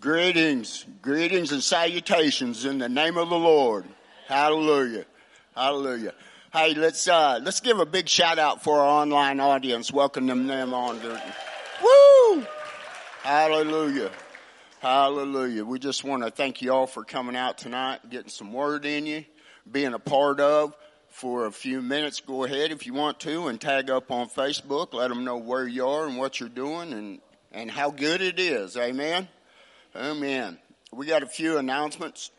Greetings, greetings and salutations in the name of the Lord. Hallelujah. Hallelujah. Hey, let's uh let's give a big shout out for our online audience. Welcome them them on. Woo! Hallelujah. Hallelujah. We just want to thank you all for coming out tonight, getting some word in you, being a part of for a few minutes. Go ahead if you want to and tag up on Facebook. Let them know where you are and what you're doing and, and how good it is. Amen. Amen. We got a few announcements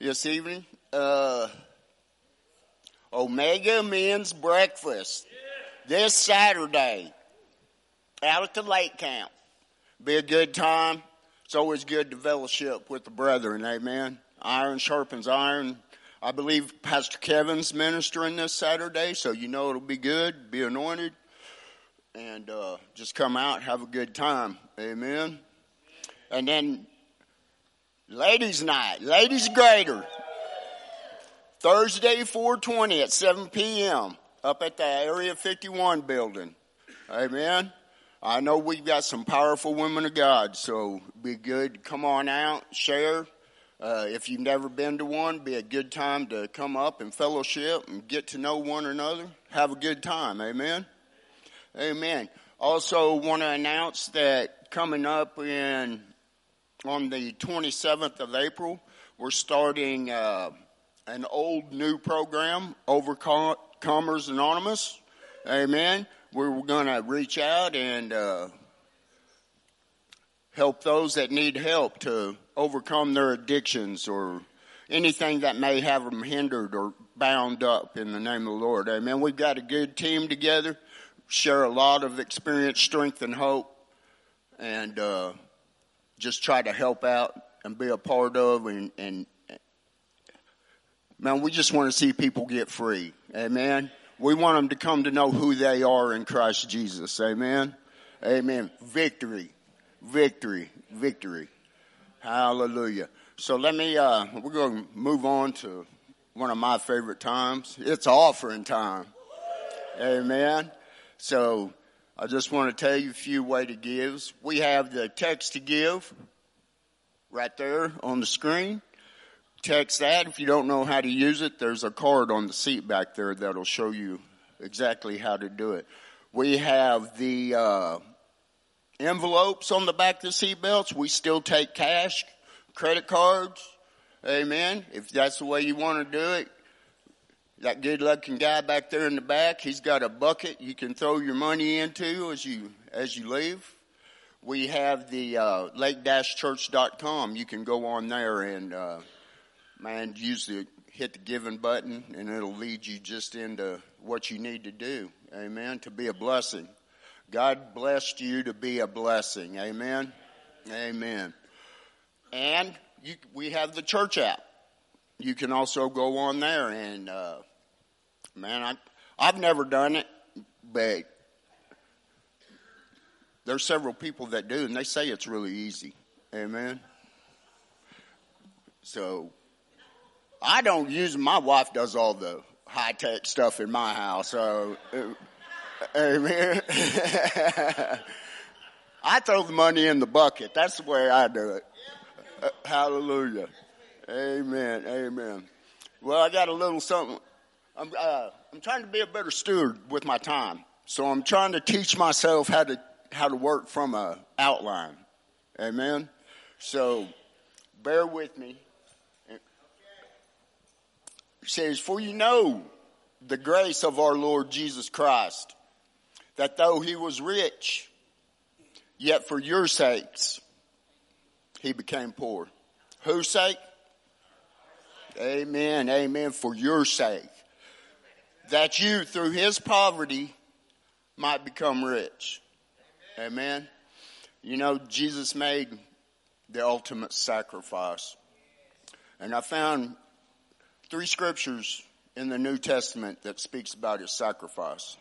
this evening. Uh, Omega Men's Breakfast this Saturday out at the lake camp. Be a good time. It's always good to fellowship with the brethren. Amen. Iron sharpens iron. I believe Pastor Kevin's ministering this Saturday, so you know it'll be good. Be anointed. And uh, just come out, have a good time. Amen. And then ladies' night, ladies' greater. Thursday 420 at 7 p.m. up at the Area 51 building. Amen. I know we've got some powerful women of God, so be good. Come on out, share. Uh, if you've never been to one, be a good time to come up and fellowship and get to know one another. Have a good time. Amen. Amen. Also want to announce that coming up in on the 27th of April, we're starting uh, an old new program, Overcomers Anonymous. Amen. We're going to reach out and uh, help those that need help to overcome their addictions or anything that may have them hindered or bound up in the name of the Lord. Amen. We've got a good team together, share a lot of experience, strength, and hope, and uh, just try to help out and be a part of and, and man, we just want to see people get free. Amen. We want them to come to know who they are in Christ Jesus. Amen. Amen. Victory, victory, victory. Hallelujah. So let me, uh, we're going to move on to one of my favorite times. It's offering time. Amen. So I just want to tell you a few way to give. We have the text to give right there on the screen. Text that. If you don't know how to use it, there's a card on the seat back there that'll show you exactly how to do it. We have the uh, envelopes on the back of the seat belts. We still take cash, credit cards. Amen. If that's the way you want to do it, that good looking guy back there in the back, he's got a bucket you can throw your money into as you, as you leave. We have the, uh, lake-church.com. You can go on there and, uh, man, use the, hit the giving button and it'll lead you just into what you need to do. Amen. To be a blessing. God blessed you to be a blessing. Amen. Amen. And you, we have the church app. You can also go on there and, uh, Man, I, I've never done it, but there's several people that do, and they say it's really easy. Amen. So I don't use. My wife does all the high tech stuff in my house. So, uh, amen. I throw the money in the bucket. That's the way I do it. Uh, hallelujah. Amen. Amen. Well, I got a little something I'm, uh, I'm trying to be a better steward with my time. So I'm trying to teach myself how to, how to work from a outline. Amen. So bear with me. It says, for you know the grace of our Lord Jesus Christ, that though he was rich, yet for your sakes, he became poor. Whose sake? Amen. Amen. For your sake that you through his poverty might become rich. Amen. You know, Jesus made the ultimate sacrifice. And I found three scriptures in the New Testament that speaks about his sacrifice.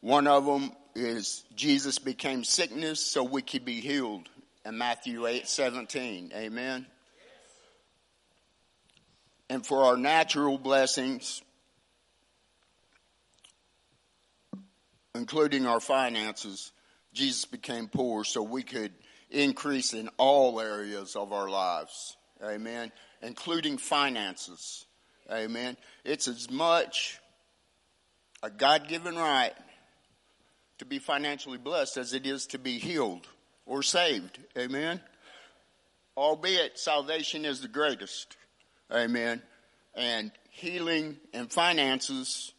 One of them is Jesus became sickness so we could be healed in Matthew 8, 17. Amen. And for our natural blessings, including our finances, Jesus became poor so we could increase in all areas of our lives. Amen. Including finances. Amen. It's as much a God given right to be financially blessed as it is to be healed or saved. Amen. Albeit salvation is the greatest. Amen. And healing and finances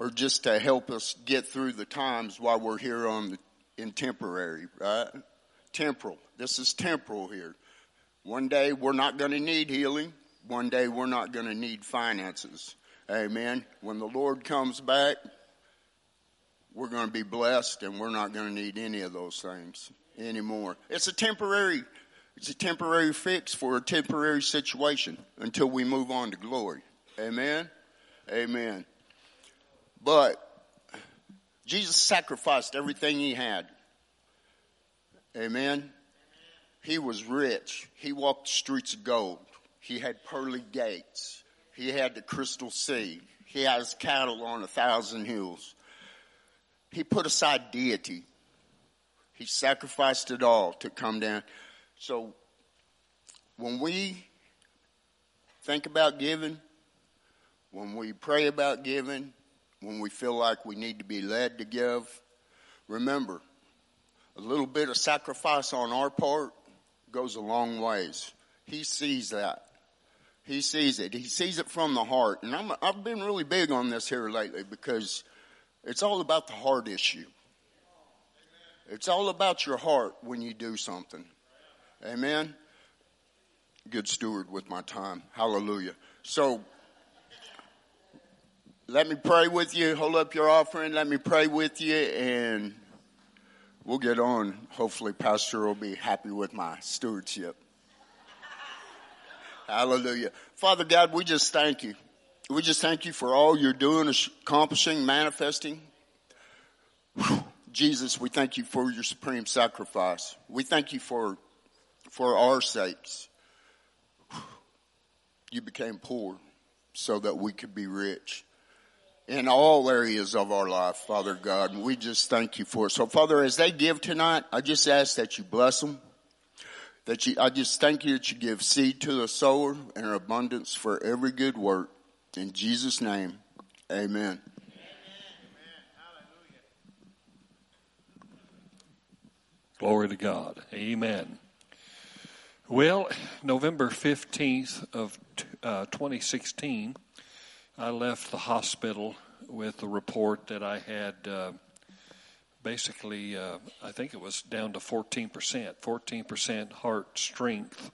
are just to help us get through the times while we're here on the, in temporary, right? Temporal. This is temporal here. One day we're not going to need healing. One day we're not going to need finances. Amen. When the Lord comes back, we're going to be blessed and we're not going to need any of those things anymore. It's a temporary, it's a temporary fix for a temporary situation until we move on to glory. Amen. Amen. But Jesus sacrificed everything he had. Amen. He was rich. He walked the streets of gold. He had pearly gates. He had the crystal sea. He had his cattle on a thousand hills. He put aside deity. He sacrificed it all to come down. So when we think about giving, when we pray about giving, when we feel like we need to be led to give, remember, a little bit of sacrifice on our part goes a long ways. He sees that. He sees it. He sees it from the heart. And i have been really big on this here lately because it's all about the heart issue. It's all about your heart when you do something. Amen. Good steward with my time. Hallelujah. So, let me pray with you. Hold up your offering. Let me pray with you and we'll get on. Hopefully, Pastor will be happy with my stewardship. Hallelujah. Father God, we just thank you. We just thank you for all you're doing, accomplishing, manifesting. Whew. Jesus, we thank you for your supreme sacrifice. We thank you for, for our sakes. You became poor so that we could be rich in all areas of our life, Father God. And we just thank you for it. So Father, as they give tonight, I just ask that you bless them. That you, I just thank you that you give seed to the sower and abundance for every good work. In Jesus' name, amen. Glory to God. Amen. Well, November 15th of uh, 2016, I left the hospital with the report that I had uh, basically, uh, I think it was down to 14%, 14% heart strength.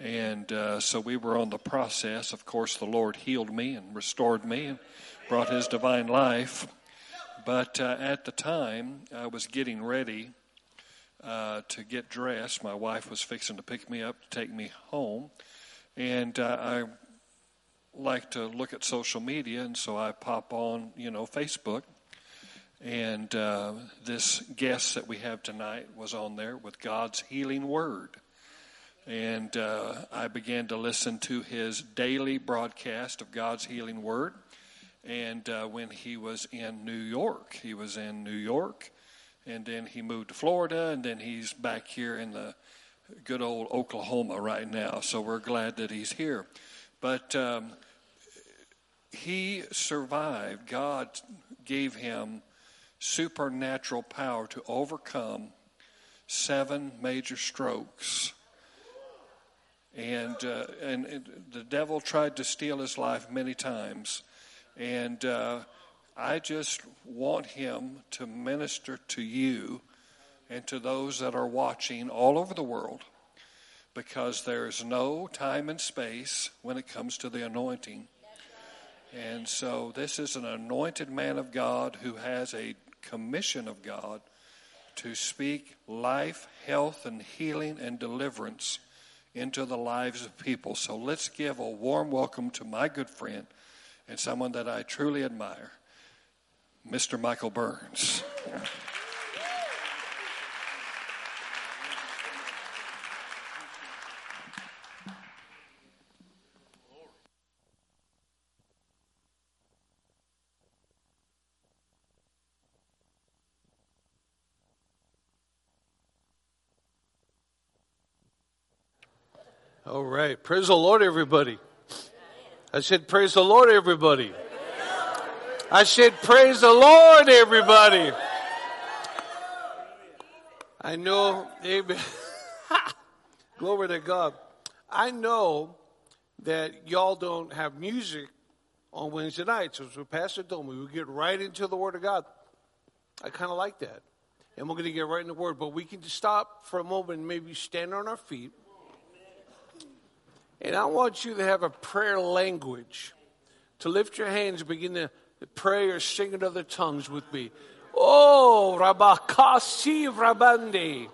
And uh, so we were on the process. Of course, the Lord healed me and restored me and brought His divine life. But uh, at the time, I was getting ready uh, to get dressed. My wife was fixing to pick me up to take me home. And uh, I like to look at social media, and so I pop on, you know, Facebook. And uh, this guest that we have tonight was on there with God's healing word. And uh, I began to listen to his daily broadcast of God's healing word. And uh, when he was in New York, he was in New York, and then he moved to Florida, and then he's back here in the good old Oklahoma right now. So we're glad that he's here. But um, he survived. God gave him supernatural power to overcome seven major strokes. And uh, and it, the devil tried to steal his life many times, and uh, I just want him to minister to you and to those that are watching all over the world, because there's no time and space when it comes to the anointing. And so, this is an anointed man of God who has a commission of God to speak life, health, and healing and deliverance into the lives of people. So let's give a warm welcome to my good friend and someone that I truly admire, Mr. Michael Burns. All right. Praise the Lord, everybody. I said, Praise the Lord, everybody. I said, Praise the Lord, everybody. I know, amen. Glory to God. I know that y'all don't have music on Wednesday nights. So, Pastor told me we get right into the Word of God. I kind of like that. And we're going to get right in the Word. But we can just stop for a moment and maybe stand on our feet. And I want you to have a prayer language. To lift your hands and begin to pray or sing in other tongues with me. Oh, Rabakasi Rabande.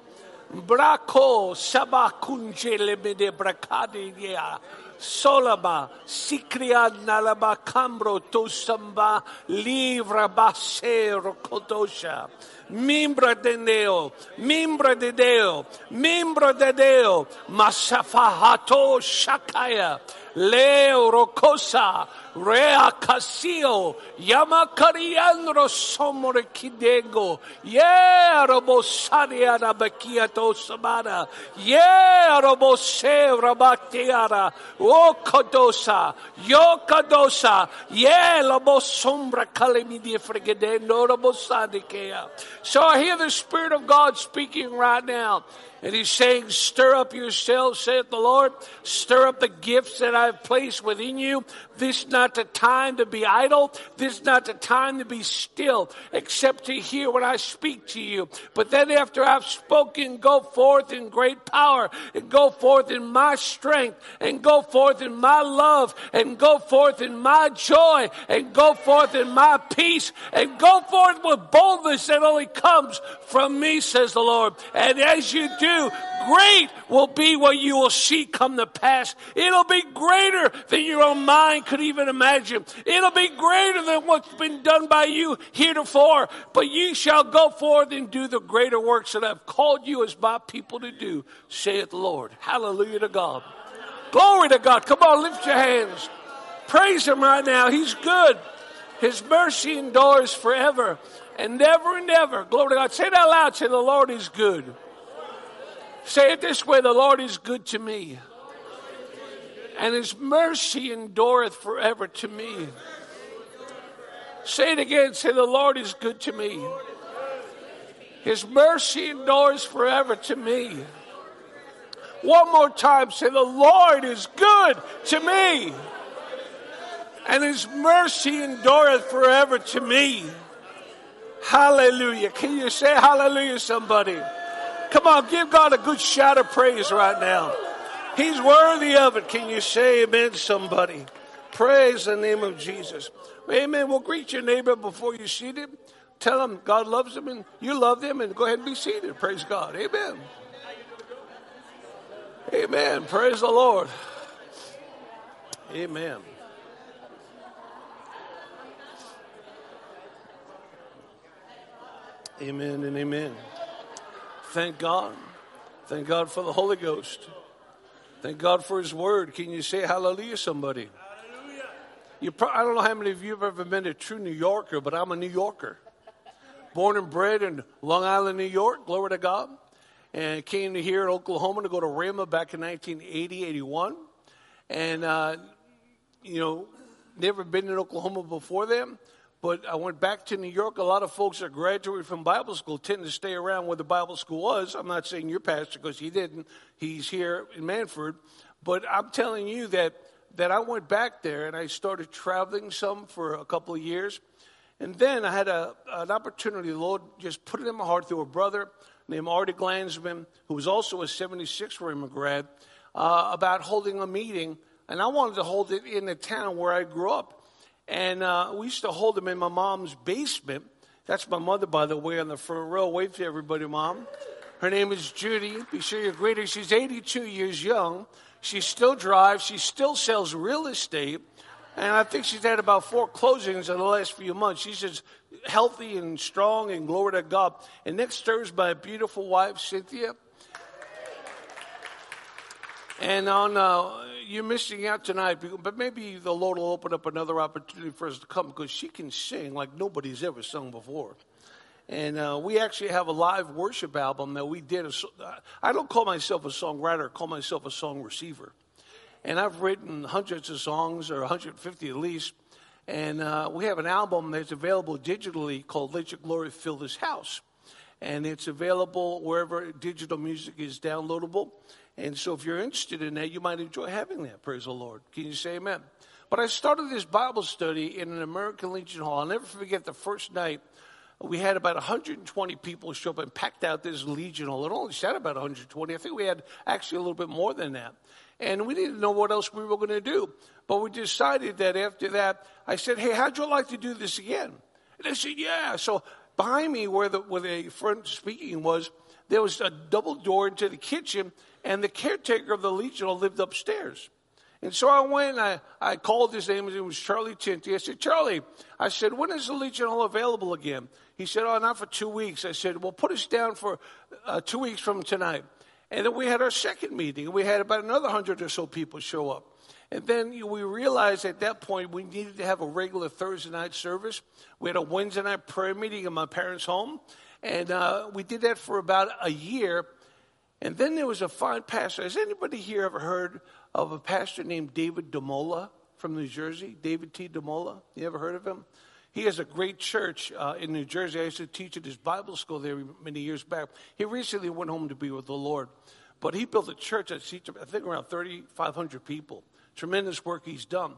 Brako Sabakunjele Mede Brakadia. Solaba, Sikria Nalaba Cambro Tosamba, Livra Basero Kodosha. Mimbra de Deo, Mimbra de Deo, Mimbra de Deo, Masafahato Shakaya, Leo Rocosa, Rea Casio, Yamakariandro Somore Kidego, Yeah, Robosaria Rabakiato Samara, Yeah, Robose Rabatiara, O Kodosa, Yo Kodosa, Yeah, Lobo Sombra Kalimidi Frigedendo Robosadikea. So I hear the Spirit of God speaking right now. And he's saying, stir up yourselves, saith the Lord. Stir up the gifts that I've placed within you. This is not the time to be idle. This is not the time to be still, except to hear when I speak to you. But then after I've spoken, go forth in great power and go forth in my strength and go forth in my love and go forth in my joy and go forth in my peace and go forth with boldness that only comes from me, says the Lord. And as you do, great will be what you will see come to pass. It'll be greater than your own mind could even imagine. It'll be greater than what's been done by you heretofore. But you shall go forth and do the greater works that I've called you as my people to do, saith the Lord. Hallelujah to God. Glory to God. Come on, lift your hands. Praise Him right now. He's good. His mercy endures forever and ever and ever. Glory to God. Say that loud. Say, the Lord is good. Say it this way the Lord is good to me, and his mercy endureth forever to me. Say it again. Say, the Lord is good to me. His mercy endures forever to me. One more time, say, the Lord is good to me. And his mercy endureth forever to me. Hallelujah. Can you say hallelujah, somebody? Come on, give God a good shout of praise right now. He's worthy of it. Can you say amen, somebody? Praise the name of Jesus. Amen. We'll greet your neighbor before you seat him. Tell him God loves him and you love them and go ahead and be seated. Praise God. Amen. Amen. Praise the Lord. Amen. Amen and amen. Thank God. Thank God for the Holy Ghost. Thank God for His Word. Can you say hallelujah, somebody? Hallelujah. You pro- I don't know how many of you have ever been a true New Yorker, but I'm a New Yorker. Born and bred in Long Island, New York. Glory to God. And came to here in Oklahoma to go to Rhema back in 1980, 81. And, uh, you know, never been in Oklahoma before then. But I went back to New York. A lot of folks that graduated from Bible school tend to stay around where the Bible school was. I'm not saying your pastor because he didn't. He's here in Mannford. But I'm telling you that, that I went back there and I started traveling some for a couple of years. And then I had a, an opportunity, the Lord just put it in my heart through a brother named Artie Glansman, who was also a 76 Rhema grad, uh, about holding a meeting. And I wanted to hold it in the town where I grew up. And uh, we used to hold them in my mom's basement. That's my mother, by the way, on the front row. Wave to everybody, mom. Her name is Judy. Be sure you greet her. She's 82 years young. She still drives. She still sells real estate. And I think she's had about four closings in the last few months. She's just healthy and strong and glory to God. And next is my beautiful wife, Cynthia. And on uh, you're missing out tonight, but maybe the Lord will open up another opportunity for us to come because she can sing like nobody's ever sung before. And uh, we actually have a live worship album that we did. A, I don't call myself a songwriter, I call myself a song receiver. And I've written hundreds of songs, or 150 at least. And uh, we have an album that's available digitally called Let Your Glory Fill This House. And it's available wherever digital music is downloadable. And so if you're interested in that, you might enjoy having that. Praise the Lord. Can you say amen? But I started this Bible study in an American Legion Hall. I'll never forget the first night. We had about 120 people show up and packed out this Legion Hall. It only said about 120. I think we had actually a little bit more than that. And we didn't know what else we were going to do. But we decided that after that, I said, hey, how'd you like to do this again? And they said, yeah. So behind me where the, where the front speaking was, there was a double door into the kitchen and the caretaker of the Legion Hall lived upstairs. And so I went and I, I called his name, it was Charlie Tinty. I said, Charlie, I said, when is the Legion Hall available again? He said, oh, not for two weeks. I said, well, put us down for uh, two weeks from tonight. And then we had our second meeting. and We had about another hundred or so people show up. And then we realized at that point we needed to have a regular Thursday night service. We had a Wednesday night prayer meeting in my parents' home. And uh, we did that for about a year. And then there was a fine pastor. Has anybody here ever heard of a pastor named David DeMola from New Jersey? David T. DeMola? You ever heard of him? He has a great church uh, in New Jersey. I used to teach at his Bible school there many years back. He recently went home to be with the Lord. But he built a church that seats, I think, around 3,500 people. Tremendous work he's done.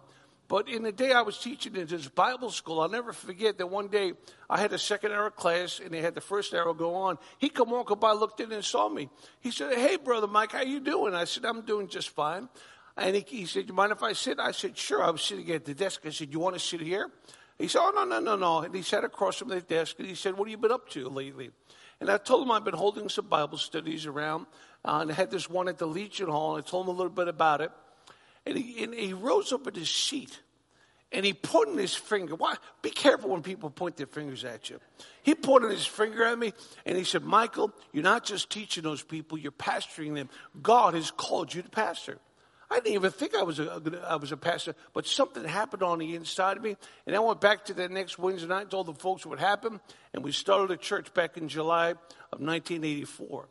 But in the day I was teaching in this Bible school, I'll never forget that one day I had a second hour class and they had the first hour go on. He come walking by, looked in and saw me. He said, Hey, brother Mike, how you doing? I said, I'm doing just fine. And he, he said, You mind if I sit? I said, Sure. I was sitting at the desk. I said, You want to sit here? He said, Oh, no, no, no, no. And he sat across from the desk and he said, What have you been up to lately? And I told him I've been holding some Bible studies around. Uh, and I had this one at the Legion Hall. And I told him a little bit about it. And he, and he rose up in his seat and he pointed his finger. Why? Be careful when people point their fingers at you. He pointed his finger at me and he said, Michael, you're not just teaching those people, you're pastoring them. God has called you to pastor. I didn't even think I was a, I was a pastor, but something happened on the inside of me. And I went back to that next Wednesday night and told the folks what happened. And we started a church back in July of 1984.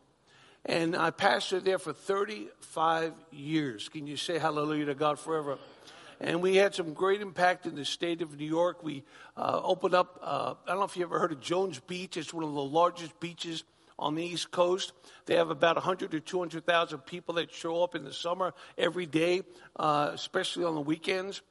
And I pastored there for 35 years. Can you say hallelujah to God forever? And we had some great impact in the state of New York. We uh, opened up, uh, I don't know if you ever heard of Jones Beach. It's one of the largest beaches on the East Coast. They have about 100 to 200,000 people that show up in the summer every day, uh, especially on the weekends.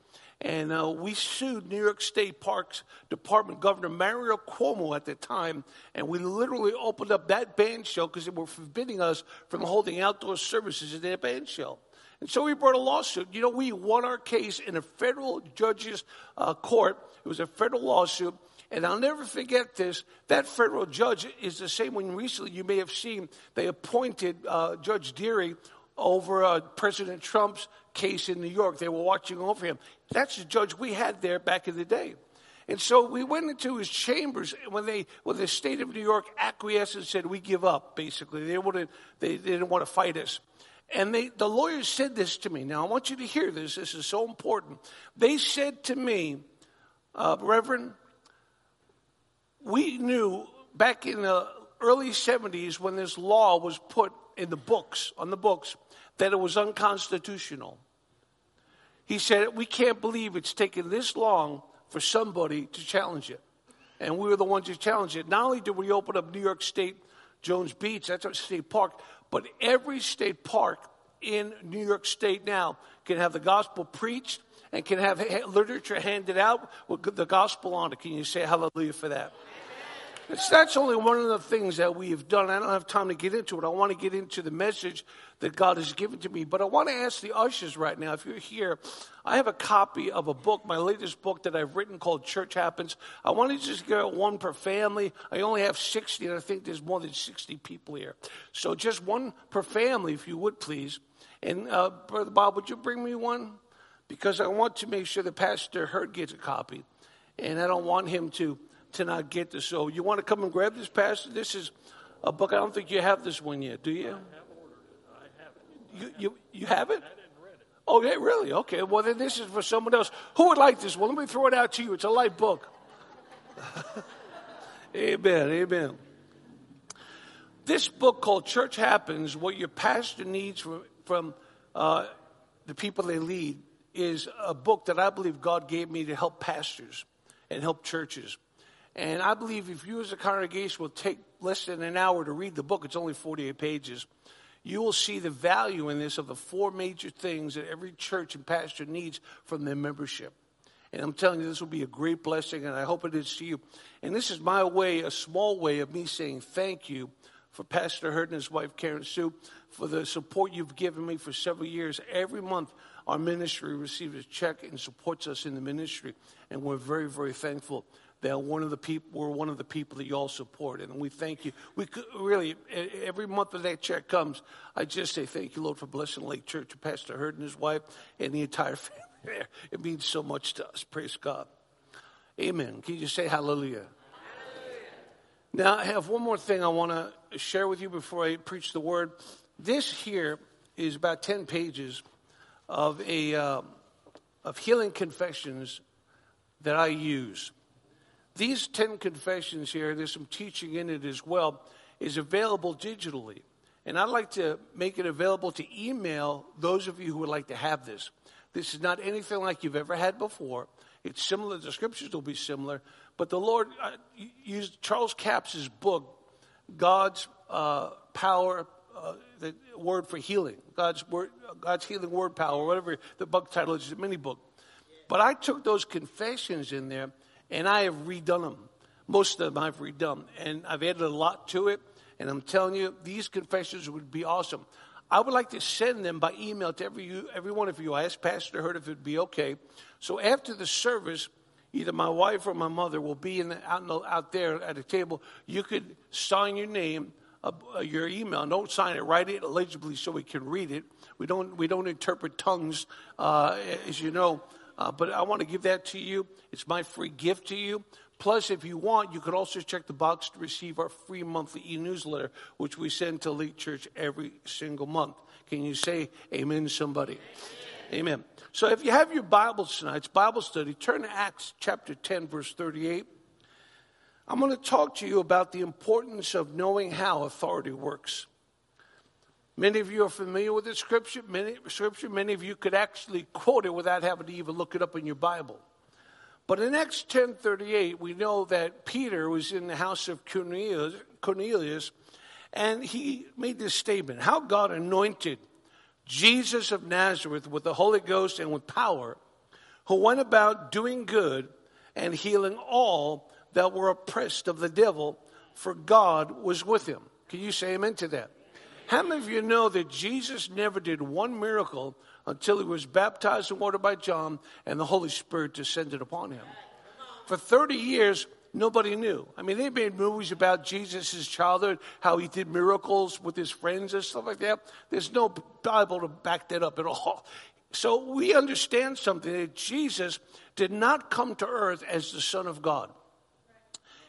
And uh, we sued New York State Parks Department Governor Mario Cuomo at the time, and we literally opened up that band shell because they were forbidding us from holding outdoor services in their band shell. And so we brought a lawsuit. You know, we won our case in a federal judge's uh, court. It was a federal lawsuit. And I'll never forget this. That federal judge is the same one recently you may have seen. They appointed uh, Judge Dearie over uh, President Trump's case in New York. They were watching over him. That's the judge we had there back in the day. And so we went into his chambers when they, when the state of New York acquiesced and said, "We give up." Basically, they wouldn't, they, they didn't want to fight us. And they, the lawyers said this to me. Now, I want you to hear this. This is so important. They said to me, uh, Reverend, we knew back in the early 70s when this law was put in the books, on the books, that it was unconstitutional. He said, We can't believe it's taken this long for somebody to challenge it. And we were the ones who challenged it. Not only did we open up New York State Jones Beach, that's a state park, but every state park in New York State now can have the gospel preached and can have literature handed out with the gospel on it. Can you say hallelujah for that? It's, that's only one of the things that we have done. I don't have time to get into it. I want to get into the message that God has given to me. But I want to ask the ushers right now, if you're here, I have a copy of a book, my latest book that I've written called Church Happens. I want to just get one per family. I only have 60, and I think there's more than 60 people here. So just one per family, if you would please. And uh, Brother Bob, would you bring me one? Because I want to make sure the Pastor Hurd gets a copy. And I don't want him to to not get this. So you want to come and grab this, Pastor? This is a book. I don't think you have this one yet, do you? I have You, you, you have it? Oh, yeah, really? Okay. Well, then this is for someone else. Who would like this? Well, let me throw it out to you. It's a light book. Amen. Amen. This book called Church Happens, what your pastor needs from, from uh, the people they lead, is a book that I believe God gave me to help pastors and help churches. And I believe if you as a congregation will take less than an hour to read the book, it's only 48 pages, you will see the value in this of the four major things that every church and pastor needs from their membership. And I'm telling you, this will be a great blessing, and I hope it is to you. And this is my way, a small way of me saying thank you for Pastor Hurd and his wife, Karen Sue, for the support you've given me for several years. Every month, our ministry receives a check and supports us in the ministry. And we're very, very thankful that one of the people, we're one of the people that you all support. And we thank you. We could, really, every month that that check comes, I just say thank you, Lord, for blessing Lake Church, Pastor Hurd and his wife, and the entire family there. It means so much to us. Praise God. Amen. Can you say hallelujah? Now, I have one more thing I want to share with you before I preach the word. This here is about 10 pages of, a, uh, of healing confessions that I use. These 10 confessions here, there's some teaching in it as well, is available digitally. And I'd like to make it available to email those of you who would like to have this. This is not anything like you've ever had before. It's similar, the scriptures will be similar, but the Lord uh, used Charles Capps' book, God's uh, Power, uh, the word for healing, God's word, God's healing word power, whatever the book title is, it's a mini book. But I took those confessions in there and I have redone them. Most of them I've redone, and I've added a lot to it. And I'm telling you, these confessions would be awesome. I would like to send them by email to every, every one of you. I asked Pastor Hurd if it would be okay. So after the service, either my wife or my mother will be in the, out, the, out there at a table. You could sign your name, uh, uh, your email. Don't sign it. Write it legibly so we can read it. We don't we don't interpret tongues, uh, as you know. Uh, but I want to give that to you. It's my free gift to you. Plus, if you want, you could also check the box to receive our free monthly e-newsletter, which we send to Lake Church every single month. Can you say amen, somebody? Amen. So if you have your Bibles tonight, it's Bible study, turn to Acts chapter 10, verse 38. I'm going to talk to you about the importance of knowing how authority works. Many of you are familiar with the scripture. Many, scripture. Many of you could actually quote it without having to even look it up in your Bible. But in Acts 10:38, we know that Peter was in the house of Cornelius, Cornelius, and he made this statement: "How God anointed Jesus of Nazareth with the Holy Ghost and with power, who went about doing good and healing all that were oppressed of the devil, for God was with him. Can you say amen to that? How many of you know that Jesus never did one miracle until he was baptized in water by John and the Holy Spirit descended upon him? For 30 years, nobody knew. I mean, they made movies about Jesus' childhood, how he did miracles with his friends and stuff like that. There's no Bible to back that up at all. So we understand something that Jesus did not come to earth as the Son of God.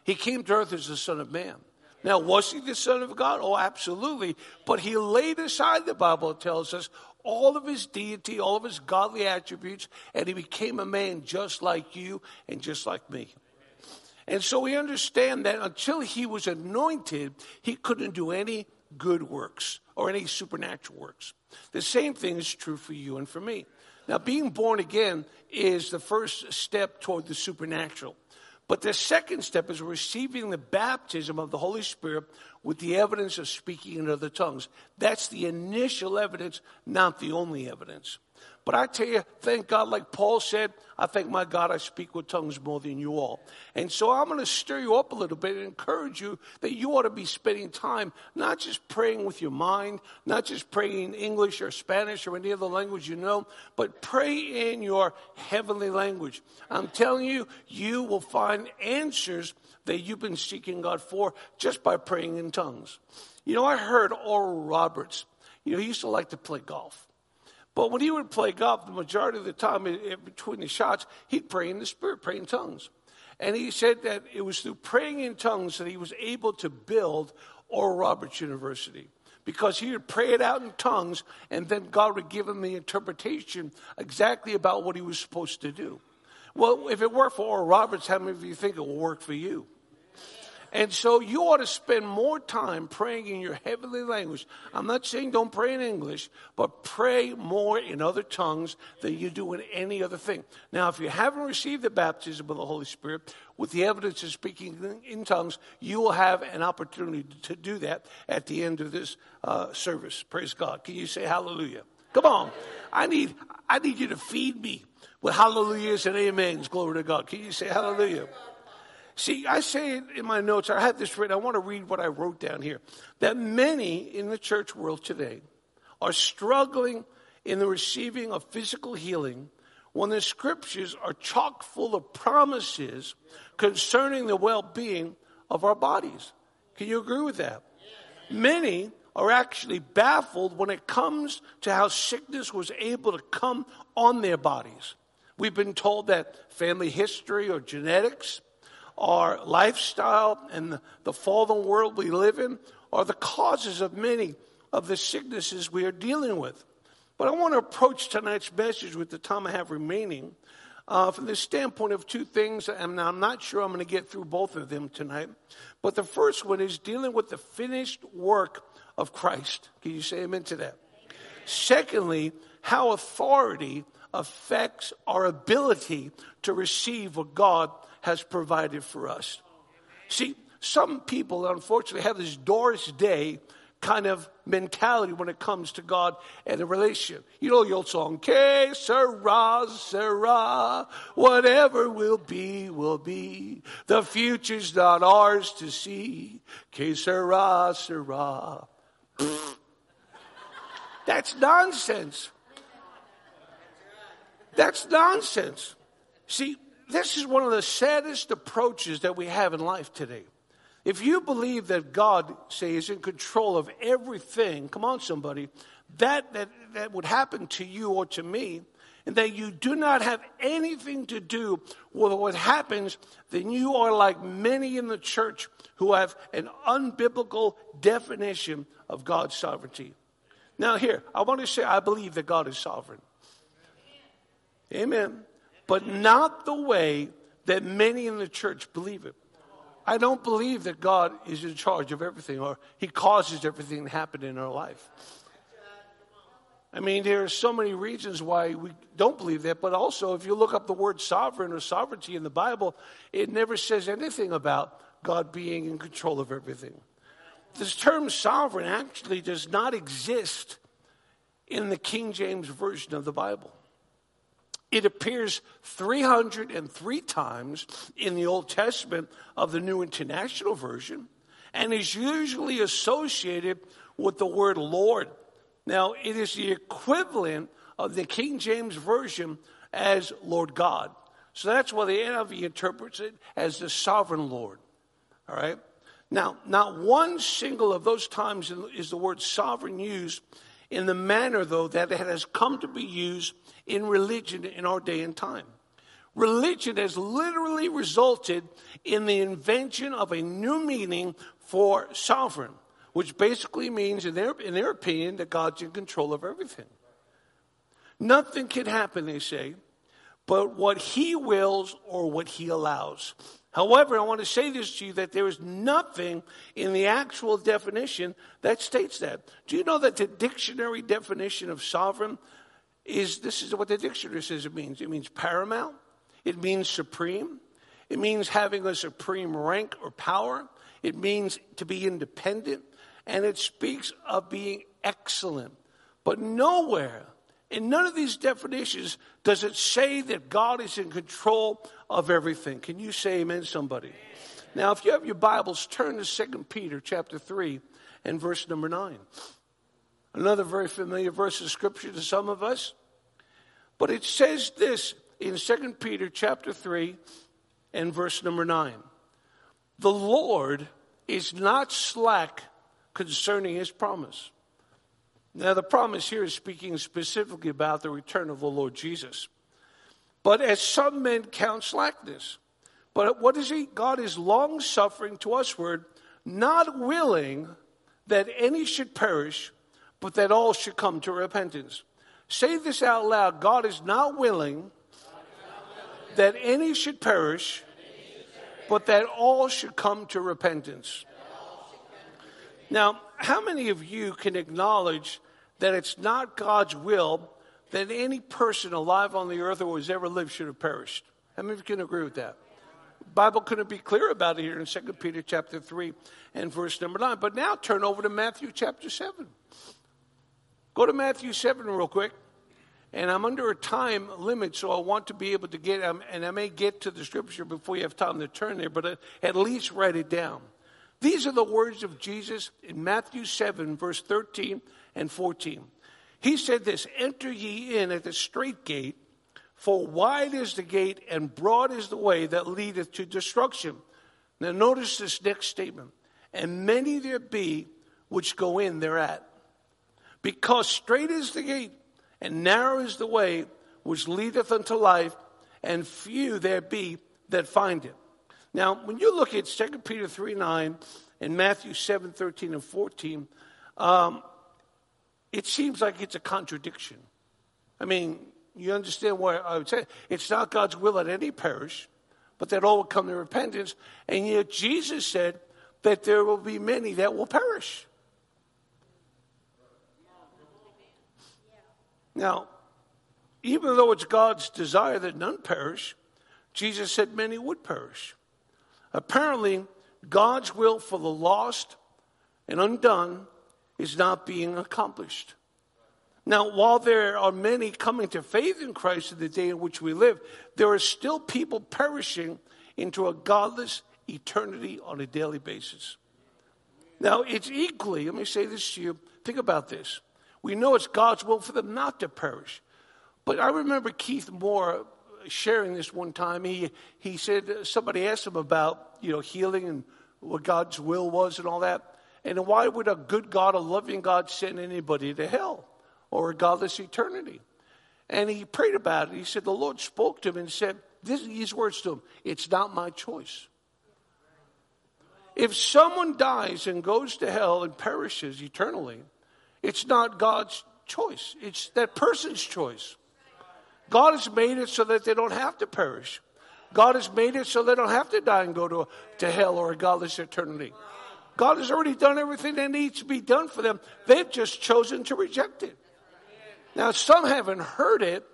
He came to earth as the Son of Man. Now, was he the Son of God? Oh, absolutely. But he laid aside, the Bible tells us, all of his deity, all of his godly attributes, and he became a man just like you and just like me. And so we understand that until he was anointed, he couldn't do any good works or any supernatural works. The same thing is true for you and for me. Now, being born again is the first step toward the supernatural. But the second step is receiving the baptism of the Holy Spirit with the evidence of speaking in other tongues. That's the initial evidence, not the only evidence. But I tell you, thank God, like Paul said, I thank my God I speak with tongues more than you all. And so I'm going to stir you up a little bit and encourage you that you ought to be spending time not just praying with your mind, not just praying in English or Spanish or any other language you know, but pray in your heavenly language. I'm telling you, you will find answers that you've been seeking God for just by praying in tongues. You know, I heard Oral Roberts. You know, he used to like to play golf. But when he would play golf, the majority of the time between the shots, he'd pray in the Spirit, pray in tongues. And he said that it was through praying in tongues that he was able to build Oral Roberts University. Because he would pray it out in tongues, and then God would give him the interpretation exactly about what he was supposed to do. Well, if it worked for Oral Roberts, how many of you think it will work for you? And so you ought to spend more time praying in your heavenly language. I'm not saying don't pray in English, but pray more in other tongues than you do in any other thing. Now, if you haven't received the baptism of the Holy Spirit with the evidence of speaking in tongues, you will have an opportunity to do that at the end of this uh, service. Praise God. Can you say hallelujah? Come on. I need, I need you to feed me with hallelujahs and amens. Glory to God. Can you say hallelujah? See, I say it in my notes. I have this written. I want to read what I wrote down here. That many in the church world today are struggling in the receiving of physical healing when the scriptures are chock full of promises concerning the well being of our bodies. Can you agree with that? Many are actually baffled when it comes to how sickness was able to come on their bodies. We've been told that family history or genetics our lifestyle and the fallen world we live in are the causes of many of the sicknesses we are dealing with. But I want to approach tonight's message with the time I have remaining uh, from the standpoint of two things, and I'm not sure I'm going to get through both of them tonight. But the first one is dealing with the finished work of Christ. Can you say amen to that? Secondly, how authority affects our ability to receive what God has provided for us. See, some people unfortunately have this Doris Day kind of mentality when it comes to God and a relationship. You know the old song, Que sera, sera, whatever will be, will be. The future's not ours to see. Que sera, sera. That's nonsense. That's nonsense. See, this is one of the saddest approaches that we have in life today. If you believe that God, say, is in control of everything, come on, somebody, that, that, that would happen to you or to me, and that you do not have anything to do with what happens, then you are like many in the church who have an unbiblical definition of God's sovereignty. Now, here, I want to say I believe that God is sovereign. Amen but not the way that many in the church believe it. I don't believe that God is in charge of everything or He causes everything to happen in our life. I mean, there are so many reasons why we don't believe that, but also if you look up the word sovereign or sovereignty in the Bible, it never says anything about God being in control of everything. This term sovereign actually does not exist in the King James Version of the Bible. It appears 303 times in the Old Testament of the New International Version and is usually associated with the word Lord. Now, it is the equivalent of the King James Version as Lord God. So that's why the NIV interprets it as the sovereign Lord. All right? Now, not one single of those times is the word sovereign used in the manner, though, that it has come to be used in religion in our day and time. Religion has literally resulted in the invention of a new meaning for sovereign, which basically means, in their, in their opinion, that God's in control of everything. Nothing can happen, they say, but what He wills or what He allows. However, I want to say this to you that there is nothing in the actual definition that states that. Do you know that the dictionary definition of sovereign is this is what the dictionary says it means. It means paramount. It means supreme. It means having a supreme rank or power. It means to be independent. And it speaks of being excellent. But nowhere in none of these definitions does it say that God is in control of everything. Can you say amen, somebody? Now, if you have your Bibles, turn to 2 Peter chapter 3 and verse number 9. Another very familiar verse of scripture to some of us. But it says this in 2 Peter chapter 3 and verse number 9. The Lord is not slack concerning his promise. Now, the promise here is speaking specifically about the return of the Lord Jesus. But as some men count slackness. But what is he? God is long suffering to usward, not willing that any should perish, but that all should come to repentance. Say this out loud God is not willing that any should perish, but that all should come to repentance. Now, how many of you can acknowledge that it's not God's will that any person alive on the earth or who has ever lived should have perished? How many of you can agree with that? Bible couldn't be clear about it here in 2 Peter chapter 3 and verse number 9. But now turn over to Matthew chapter 7. Go to Matthew 7 real quick. And I'm under a time limit, so I want to be able to get, um, and I may get to the scripture before you have time to turn there, but uh, at least write it down. These are the words of Jesus in Matthew 7, verse 13 and 14. He said this Enter ye in at the straight gate, for wide is the gate and broad is the way that leadeth to destruction. Now, notice this next statement. And many there be which go in thereat. Because straight is the gate and narrow is the way which leadeth unto life, and few there be that find it. Now, when you look at 2 Peter 3 9 and Matthew 7 13 and 14, um, it seems like it's a contradiction. I mean, you understand what I would say? It's not God's will that any perish, but that all will come to repentance. And yet Jesus said that there will be many that will perish. Now, even though it's God's desire that none perish, Jesus said many would perish. Apparently, God's will for the lost and undone is not being accomplished. Now, while there are many coming to faith in Christ in the day in which we live, there are still people perishing into a godless eternity on a daily basis. Now, it's equally, let me say this to you, think about this. We know it's God's will for them not to perish. But I remember Keith Moore sharing this one time. He, he said, uh, somebody asked him about, you know, healing and what God's will was and all that. And why would a good God, a loving God, send anybody to hell or a godless eternity? And he prayed about it. He said, the Lord spoke to him and said, this, these words to him, it's not my choice. If someone dies and goes to hell and perishes eternally, it's not God's choice, it's that person's choice. God has made it so that they don't have to perish. God has made it so they don't have to die and go to, to hell or a godless eternity. God has already done everything that needs to be done for them. They've just chosen to reject it. Now, some haven't heard it,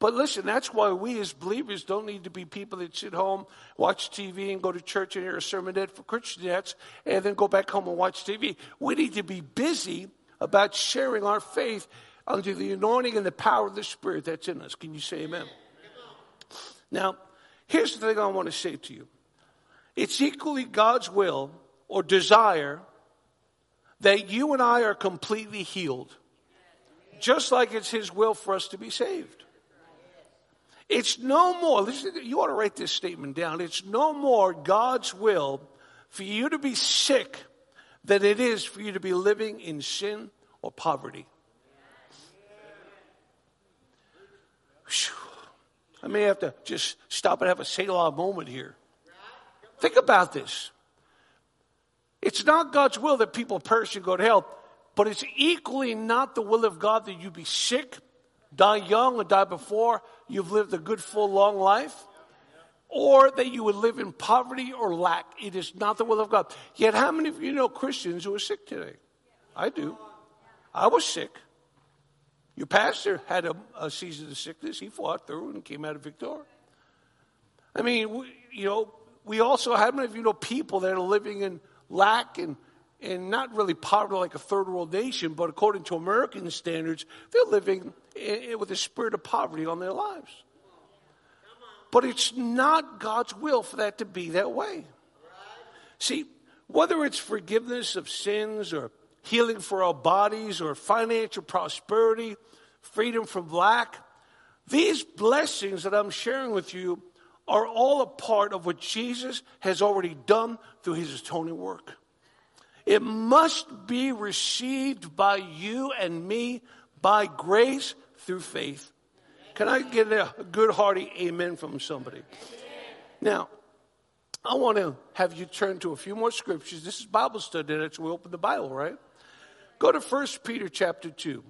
but listen, that's why we as believers don't need to be people that sit home, watch TV, and go to church and hear a sermonette for Christianettes, and then go back home and watch TV. We need to be busy about sharing our faith under the anointing and the power of the Spirit that's in us. Can you say amen? Now, here's the thing I want to say to you it's equally God's will or desire that you and I are completely healed, just like it's His will for us to be saved. It's no more, listen, you ought to write this statement down. It's no more God's will for you to be sick than it is for you to be living in sin or poverty. Whew. I may have to just stop and have a Selah moment here. Think about this. It's not God's will that people perish and go to hell, but it's equally not the will of God that you be sick, die young, or die before you've lived a good, full, long life or that you would live in poverty or lack. It is not the will of God. Yet, how many of you know Christians who are sick today? I do. I was sick. Your pastor had a, a season of sickness. He fought through and came out of victor. I mean, we, you know, we also, how many of you know people that are living in lack and, and not really poverty like a third world nation, but according to American standards, they're living in, in, with a spirit of poverty on their lives. But it's not God's will for that to be that way. See, whether it's forgiveness of sins or healing for our bodies or financial prosperity, freedom from lack, these blessings that I'm sharing with you are all a part of what Jesus has already done through his atoning work. It must be received by you and me by grace through faith. Can I get a good hearty amen from somebody? Now, I want to have you turn to a few more scriptures. This is Bible study. That's we open the Bible, right? Go to 1 Peter chapter 2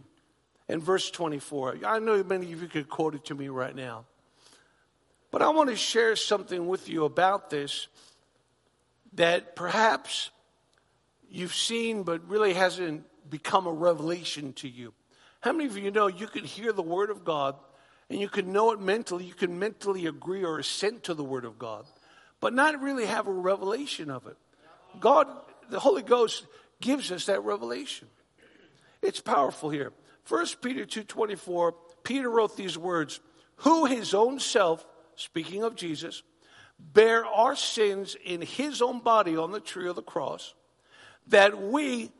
and verse 24. I know many of you could quote it to me right now. But I want to share something with you about this that perhaps you've seen but really hasn't become a revelation to you. How many of you know you can hear the Word of God and you can know it mentally, you can mentally agree or assent to the Word of God, but not really have a revelation of it? God, the Holy Ghost gives us that revelation. It's powerful here. 1 Peter 2.24, Peter wrote these words, who his own self, speaking of Jesus, bear our sins in his own body on the tree of the cross, that we,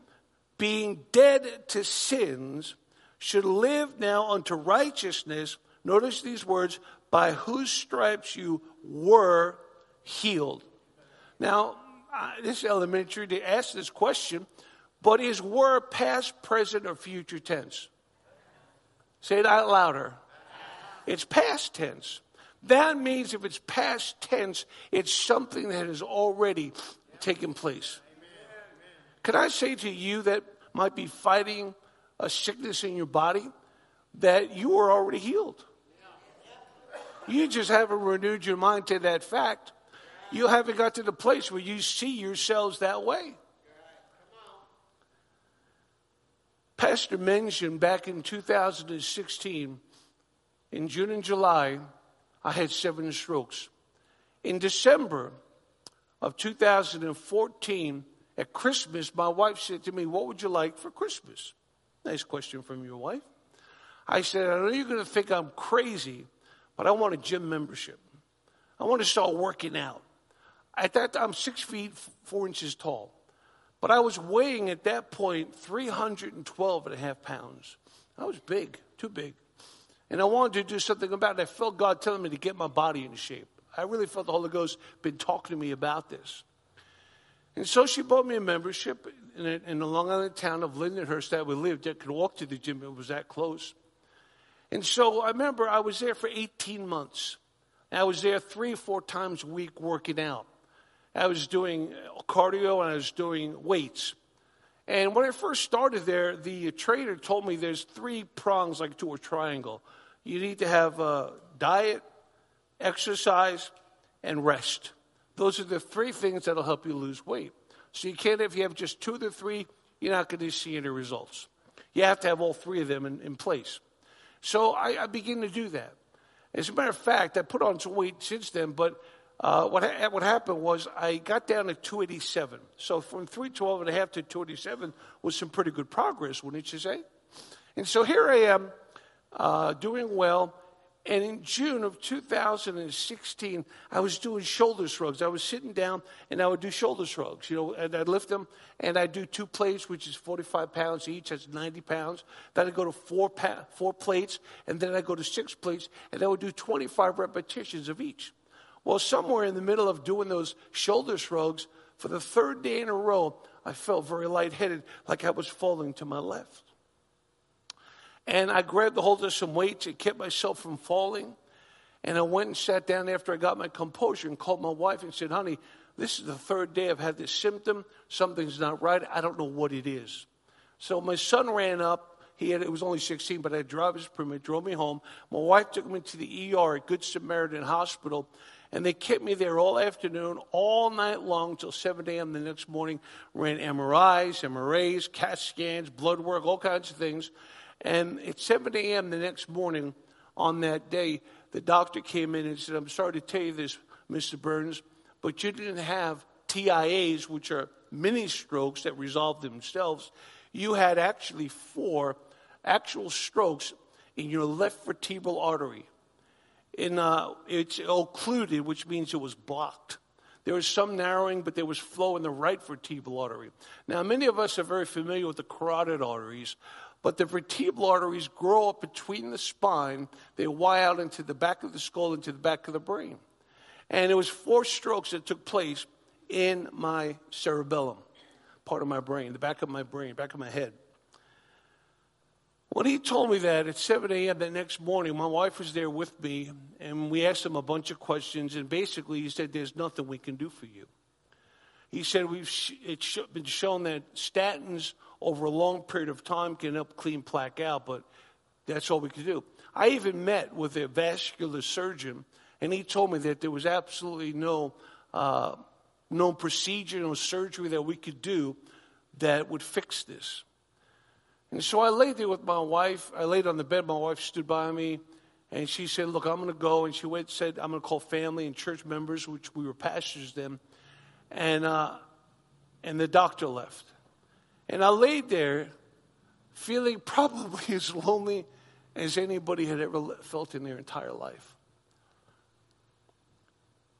being dead to sins, should live now unto righteousness. Notice these words, by whose stripes you were healed. Now, this is elementary to ask this question, but is were past, present, or future tense? Say it out louder. It's past tense. That means if it's past tense, it's something that has already taken place. Can I say to you that might be fighting a sickness in your body that you are already healed? You just haven't renewed your mind to that fact. You haven't got to the place where you see yourselves that way. Pastor mentioned back in 2016, in June and July, I had seven strokes. In December of 2014, at Christmas, my wife said to me, What would you like for Christmas? Nice question from your wife. I said, I know you're going to think I'm crazy, but I want a gym membership. I want to start working out. At that time, I'm six feet, four inches tall. But I was weighing at that point 312 and a half pounds. I was big, too big. And I wanted to do something about it. I felt God telling me to get my body in shape. I really felt the Holy Ghost been talking to me about this. And so she bought me a membership in, a, in the Long Island town of Lindenhurst that we lived. I could walk to the gym. It was that close. And so I remember I was there for 18 months. I was there three or four times a week working out. I was doing uh, cardio and I was doing weights. And when I first started there, the trainer told me there's three prongs like to a triangle. You need to have a diet, exercise, and rest. Those are the three things that'll help you lose weight. So you can't, if you have just two of the three, you're not going to see any results. You have to have all three of them in, in place. So I, I begin to do that. As a matter of fact, I put on some weight since then, but uh, what, ha- what happened was I got down to 287. So from 312 and a half to 287 was some pretty good progress, wouldn't you say? And so here I am uh, doing well. And in June of 2016, I was doing shoulder shrugs. I was sitting down and I would do shoulder shrugs, you know, and I'd lift them and I'd do two plates, which is 45 pounds each. That's 90 pounds. Then I'd go to four, pa- four plates and then I'd go to six plates and I would do 25 repetitions of each. Well, somewhere in the middle of doing those shoulder shrugs, for the third day in a row, I felt very lightheaded, like I was falling to my left. And I grabbed the hold of some weights and kept myself from falling. And I went and sat down after I got my composure and called my wife and said, honey, this is the third day I've had this symptom. Something's not right. I don't know what it is. So my son ran up. He had, it was only 16, but I had driver's permit, drove me home. My wife took me to the ER at Good Samaritan Hospital, and they kept me there all afternoon, all night long till 7 a.m. the next morning. Ran MRIs, MRAs, CAT scans, blood work, all kinds of things. And at 7 a.m. the next morning on that day, the doctor came in and said, I'm sorry to tell you this, Mr. Burns, but you didn't have TIAs, which are mini strokes that resolve themselves. You had actually four actual strokes in your left vertebral artery in, uh, it's occluded, which means it was blocked. There was some narrowing, but there was flow in the right vertebral artery. Now, many of us are very familiar with the carotid arteries, but the vertebral arteries grow up between the spine. They wire out into the back of the skull, into the back of the brain. And it was four strokes that took place in my cerebellum, part of my brain, the back of my brain, back of my head. When he told me that at 7 a.m. the next morning, my wife was there with me, and we asked him a bunch of questions. And basically, he said, There's nothing we can do for you. He said, We've It's been shown that statins over a long period of time can help clean plaque out, but that's all we can do. I even met with a vascular surgeon, and he told me that there was absolutely no uh, no procedure, no surgery that we could do that would fix this. And so I laid there with my wife. I laid on the bed. My wife stood by me. And she said, Look, I'm going to go. And she went said, I'm going to call family and church members, which we were pastors then. And, uh, and the doctor left. And I laid there feeling probably as lonely as anybody had ever felt in their entire life.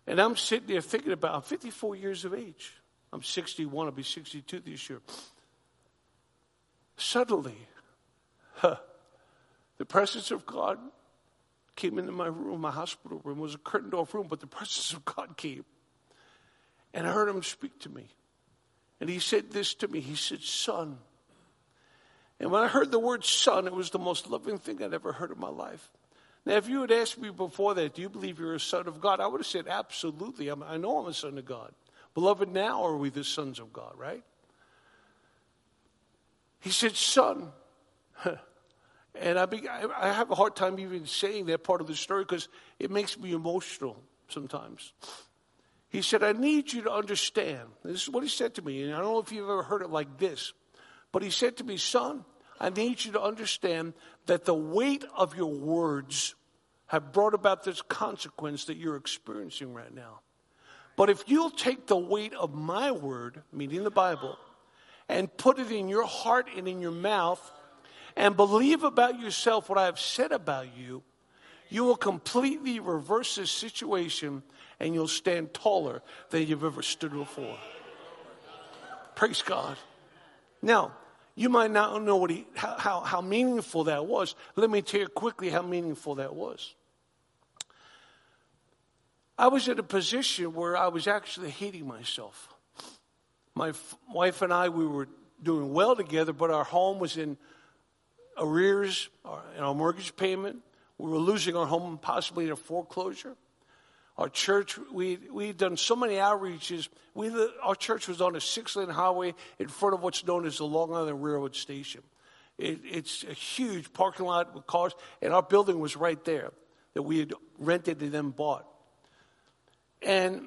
And I'm sitting there thinking about, I'm 54 years of age. I'm 61, I'll be 62 this year. Suddenly, huh, the presence of God came into my room, my hospital room. It was a curtained off room, but the presence of God came. And I heard him speak to me. And he said this to me. He said, Son. And when I heard the word son, it was the most loving thing I'd ever heard in my life. Now, if you had asked me before that, do you believe you're a son of God? I would have said, absolutely. I'm, i know I'm a son of God. Beloved, now are we the sons of God, right? He said, son. and I, be, I have a hard time even saying that part of the story because it makes me emotional sometimes. He said, I need you to understand. This is what he said to me, and I don't know if you've ever heard it like this, but he said to me, Son, I need you to understand that the weight of your words have brought about this consequence that you're experiencing right now. But if you'll take the weight of my word, meaning the Bible, and put it in your heart and in your mouth, and believe about yourself what I have said about you, you will completely reverse this situation and you'll stand taller than you've ever stood before. Praise God. Now, you might not know what he, how, how, how meaningful that was. Let me tell you quickly how meaningful that was. I was in a position where I was actually hating myself. My f- wife and I, we were doing well together, but our home was in arrears our, in our mortgage payment. We were losing our home possibly in a foreclosure. Our church, we we'd done so many outreaches. We our church was on a six lane highway in front of what's known as the Long Island Railroad Station. It, it's a huge parking lot with cars, and our building was right there that we had rented and then bought. And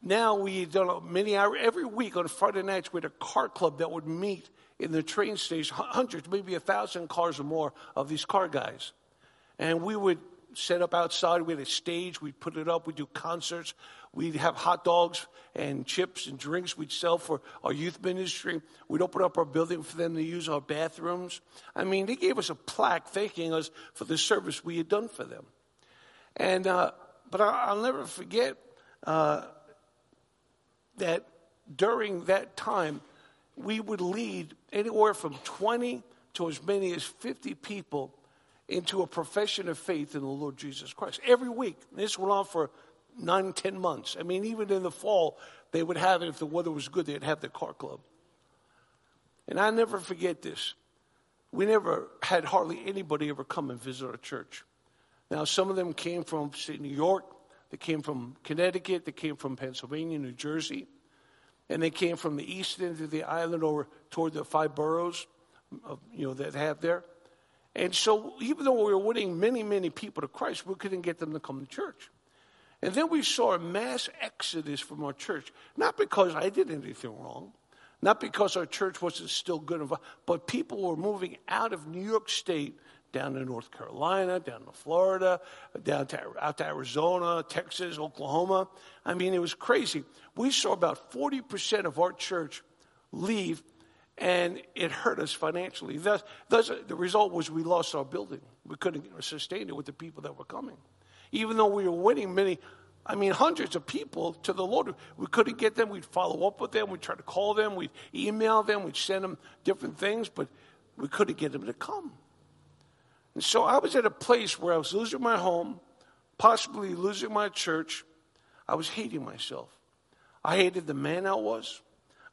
now we had done many hours every week on Friday nights. We had a car club that would meet in the train station, hundreds, maybe a thousand cars or more of these car guys, and we would set up outside. We had a stage. We'd put it up. We'd do concerts. We'd have hot dogs and chips and drinks we'd sell for our youth ministry. We'd open up our building for them to use our bathrooms. I mean, they gave us a plaque thanking us for the service we had done for them. And, uh, but I, will never forget uh, that during that time, we would lead anywhere from 20 to as many as 50 people into a profession of faith in the Lord Jesus Christ. Every week. This went on for nine, ten months. I mean, even in the fall, they would have it if the weather was good, they'd have the car club. And I never forget this. We never had hardly anybody ever come and visit our church. Now, some of them came from say, New York, they came from Connecticut, they came from Pennsylvania, New Jersey, and they came from the east end of the island over toward the five boroughs, of, you know, that have there. And so, even though we were winning many, many people to Christ, we couldn't get them to come to church. And then we saw a mass exodus from our church, not because I did anything wrong, not because our church wasn't still good, enough, but people were moving out of New York State down to North Carolina, down to Florida, down to, out to Arizona, Texas, Oklahoma. I mean, it was crazy. We saw about 40% of our church leave and it hurt us financially. Thus, thus, the result was we lost our building. We couldn't sustain it with the people that were coming. Even though we were winning many, I mean, hundreds of people to the Lord, we couldn't get them. We'd follow up with them. We'd try to call them. We'd email them. We'd send them different things, but we couldn't get them to come. And so I was at a place where I was losing my home, possibly losing my church. I was hating myself. I hated the man I was.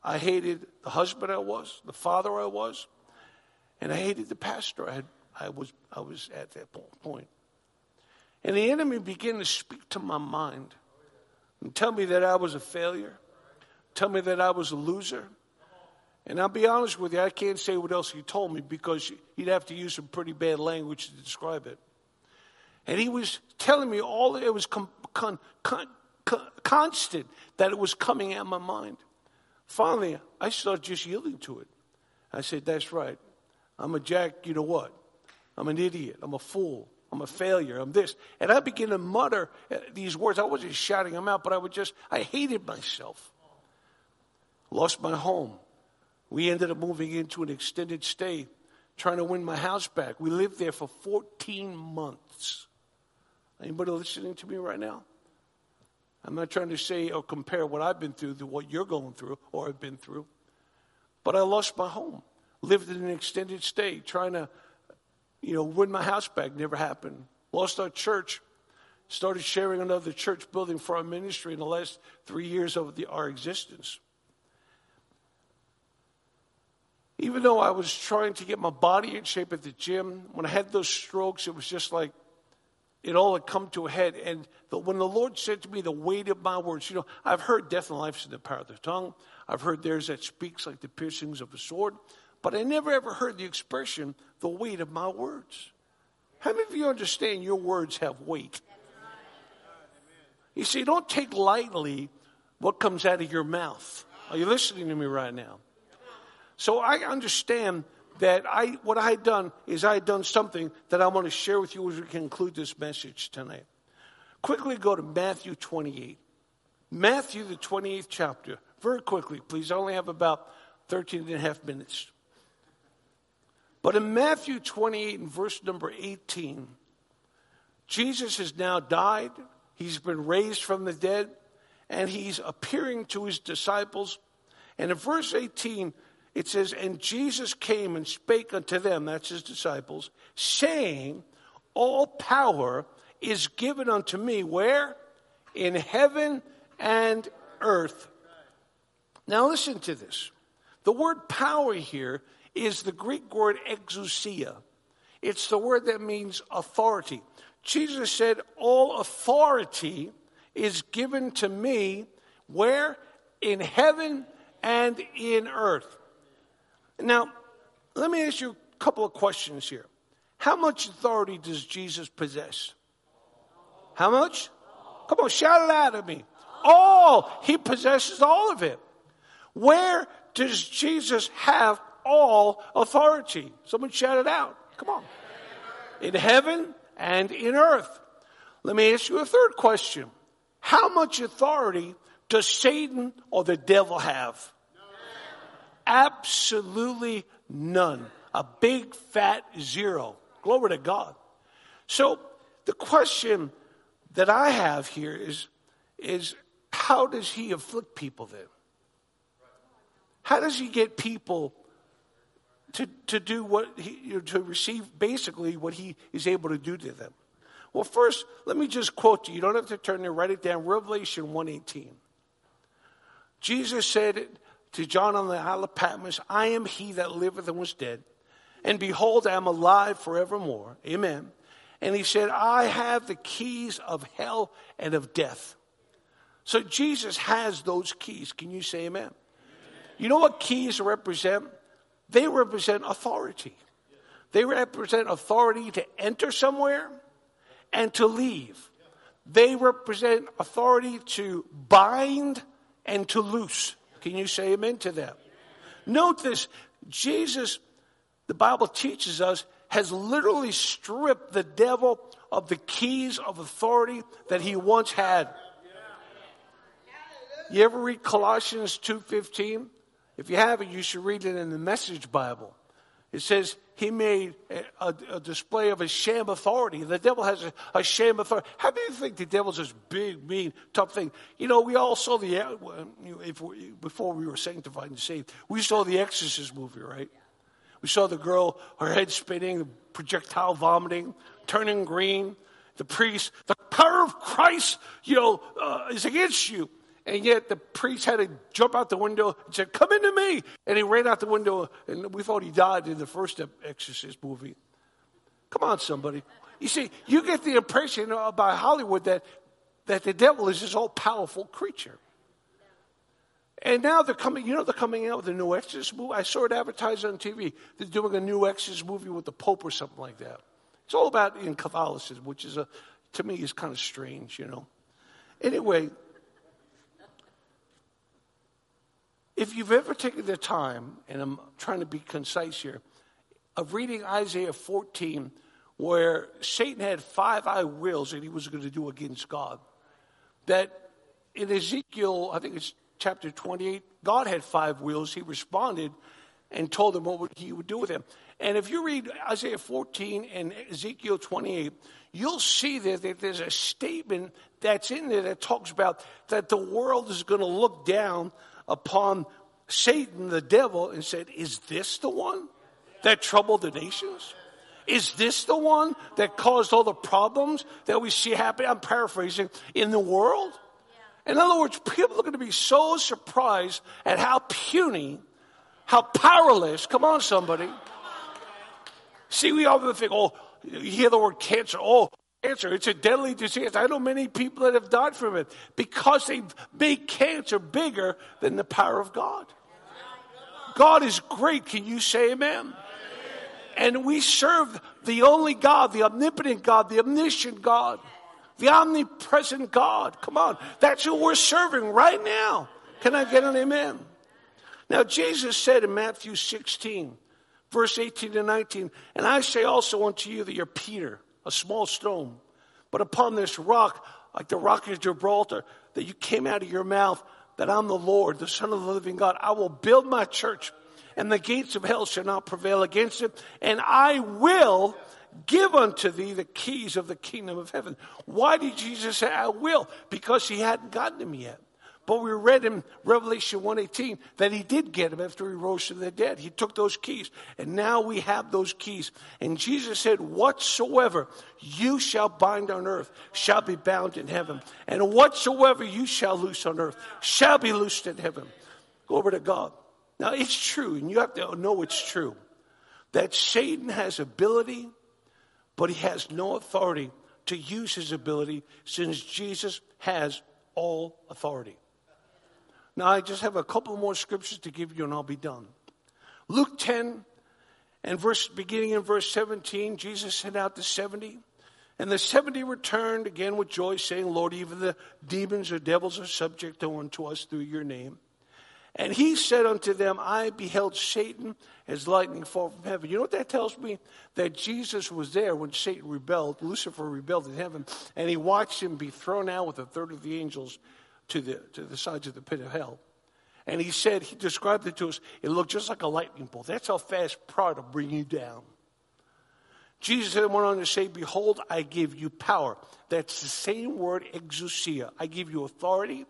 I hated the husband I was, the father I was, and I hated the pastor I, had, I, was, I was at that point. And the enemy began to speak to my mind and tell me that I was a failure, tell me that I was a loser. And I'll be honest with you, I can't say what else he told me because he'd have to use some pretty bad language to describe it. And he was telling me all, it was con, con, con, constant that it was coming at my mind. Finally, I started just yielding to it. I said, That's right. I'm a jack, you know what? I'm an idiot. I'm a fool. I'm a failure. I'm this. And I began to mutter uh, these words. I wasn't shouting them out, but I would just, I hated myself. Lost my home. We ended up moving into an extended stay, trying to win my house back. We lived there for 14 months. Anybody listening to me right now? I'm not trying to say or compare what I've been through to what you're going through or have been through. But I lost my home. Lived in an extended stay, trying to, you know, win my house back. Never happened. Lost our church. Started sharing another church building for our ministry in the last three years of the, our existence. Even though I was trying to get my body in shape at the gym, when I had those strokes, it was just like it all had come to a head. And the, when the Lord said to me, the weight of my words, you know, I've heard death and life is in the power of the tongue. I've heard theirs that speaks like the piercings of a sword. But I never ever heard the expression, the weight of my words. How many of you understand your words have weight? You see, don't take lightly what comes out of your mouth. Are you listening to me right now? So I understand that I, what I had done is I had done something that I want to share with you as we conclude this message tonight. Quickly go to Matthew 28. Matthew, the 28th chapter. Very quickly, please. I only have about 13 and a half minutes. But in Matthew 28 and verse number 18, Jesus has now died. He's been raised from the dead, and he's appearing to his disciples. And in verse 18, it says, And Jesus came and spake unto them, that's his disciples, saying, All power is given unto me, where? In heaven and earth. Now listen to this. The word power here is the Greek word exousia. It's the word that means authority. Jesus said, All authority is given to me, where? In heaven and in earth. Now, let me ask you a couple of questions here. How much authority does Jesus possess? How much? Come on, shout it out at me. All. He possesses all of it. Where does Jesus have all authority? Someone shout it out. Come on. In heaven and in earth. Let me ask you a third question. How much authority does Satan or the devil have? Absolutely none. A big fat zero. Glory to God. So the question that I have here is, is how does he afflict people then? How does he get people to, to do what he, to receive basically what he is able to do to them? Well, first, let me just quote you. You don't have to turn there, write it down. Revelation 118. Jesus said, to John on the Isle of Patmos, I am he that liveth and was dead. And behold, I am alive forevermore. Amen. And he said, I have the keys of hell and of death. So Jesus has those keys. Can you say amen? amen? You know what keys represent? They represent authority. They represent authority to enter somewhere and to leave. They represent authority to bind and to loose. Can you say amen to that? Note this Jesus, the Bible teaches us, has literally stripped the devil of the keys of authority that he once had. You ever read Colossians 2:15? If you haven't, you should read it in the Message Bible. It says he made a, a, display of a sham authority. The devil has a, a, sham authority. How do you think the devil's this big, mean, tough thing? You know, we all saw the, if we, before we were sanctified and saved, we saw the Exorcist movie, right? We saw the girl, her head spinning, projectile vomiting, turning green. The priest, the power of Christ, you know, uh, is against you. And yet the priest had to jump out the window and said, Come into me. And he ran out the window, and we thought he died in the first Exorcist movie. Come on, somebody. You see, you get the impression by Hollywood that, that the devil is this all powerful creature. And now they're coming, you know, they're coming out with a new Exorcist movie. I saw it advertised on TV. They're doing a new Exorcist movie with the Pope or something like that. It's all about in Catholicism, which is a, to me, is kind of strange, you know. Anyway, If you've ever taken the time, and I'm trying to be concise here, of reading Isaiah 14, where Satan had five I wills that he was going to do against God, that in Ezekiel, I think it's chapter 28, God had five wills. He responded and told him what he would do with him. And if you read Isaiah 14 and Ezekiel 28, you'll see that there's a statement that's in there that talks about that the world is going to look down upon Satan, the devil, and said, Is this the one that troubled the nations? Is this the one that caused all the problems that we see happening? I'm paraphrasing in the world. In other words, people are going to be so surprised at how puny, how powerless, come on, somebody. See, we often think, oh, you hear the word cancer, oh, cancer, it's a deadly disease. I know many people that have died from it because they've made cancer bigger than the power of God. God is great. Can you say amen? And we serve the only God, the omnipotent God, the omniscient God, the omnipresent God. Come on. That's who we're serving right now. Can I get an amen? Now, Jesus said in Matthew 16, verse 18 to 19, and I say also unto you that you're Peter, a small stone, but upon this rock, like the rock of Gibraltar, that you came out of your mouth, that I'm the Lord, the Son of the living God. I will build my church, and the gates of hell shall not prevail against it, and I will give unto thee the keys of the kingdom of heaven. Why did Jesus say, I will? Because he hadn't gotten them yet. But we read in Revelation 1:18 that he did get them after he rose from the dead. He took those keys, and now we have those keys. And Jesus said, Whatsoever you shall bind on earth shall be bound in heaven, and whatsoever you shall loose on earth shall be loosed in heaven. Glory to God. Now it's true, and you have to know it's true, that Satan has ability, but he has no authority to use his ability since Jesus has all authority. Now, I just have a couple more scriptures to give you and I'll be done. Luke 10 and verse, beginning in verse 17, Jesus sent out the 70. And the 70 returned again with joy, saying, Lord, even the demons or devils are subject unto us through your name. And he said unto them, I beheld Satan as lightning fall from heaven. You know what that tells me? That Jesus was there when Satan rebelled, Lucifer rebelled in heaven, and he watched him be thrown out with a third of the angels to the, to the sides of the pit of hell. And he said, he described it to us, it looked just like a lightning bolt. That's how fast pride will bring you down. Jesus then went on to say, Behold, I give you power. That's the same word, exousia. I give you authority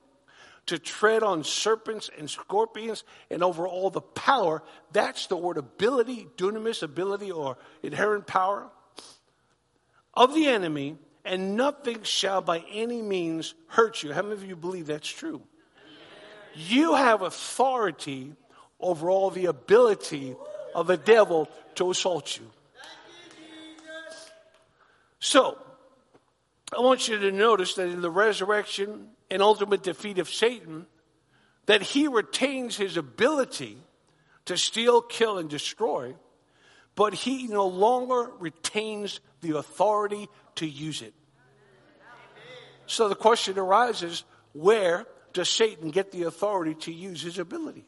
to tread on serpents and scorpions and over all the power. That's the word ability, dunamis, ability, or inherent power of the enemy and nothing shall by any means hurt you. How many of you believe that's true? You have authority over all the ability of the devil to assault you. So, I want you to notice that in the resurrection and ultimate defeat of Satan, that he retains his ability to steal, kill, and destroy, but he no longer retains the authority to use it. So the question arises where does Satan get the authority to use his ability?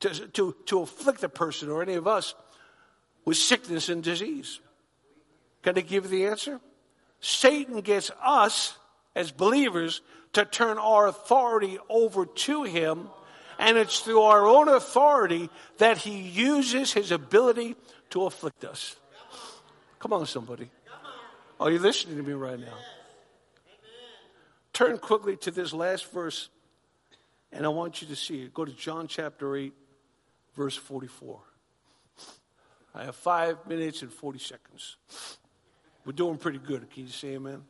To, to, to afflict a person or any of us with sickness and disease? Can I give you the answer? Satan gets us as believers to turn our authority over to him, and it's through our own authority that he uses his ability to afflict us. Come on, somebody. Are you listening to me right now? Turn quickly to this last verse, and I want you to see it. Go to John chapter 8, verse 44. I have five minutes and 40 seconds. We're doing pretty good. Can you say amen?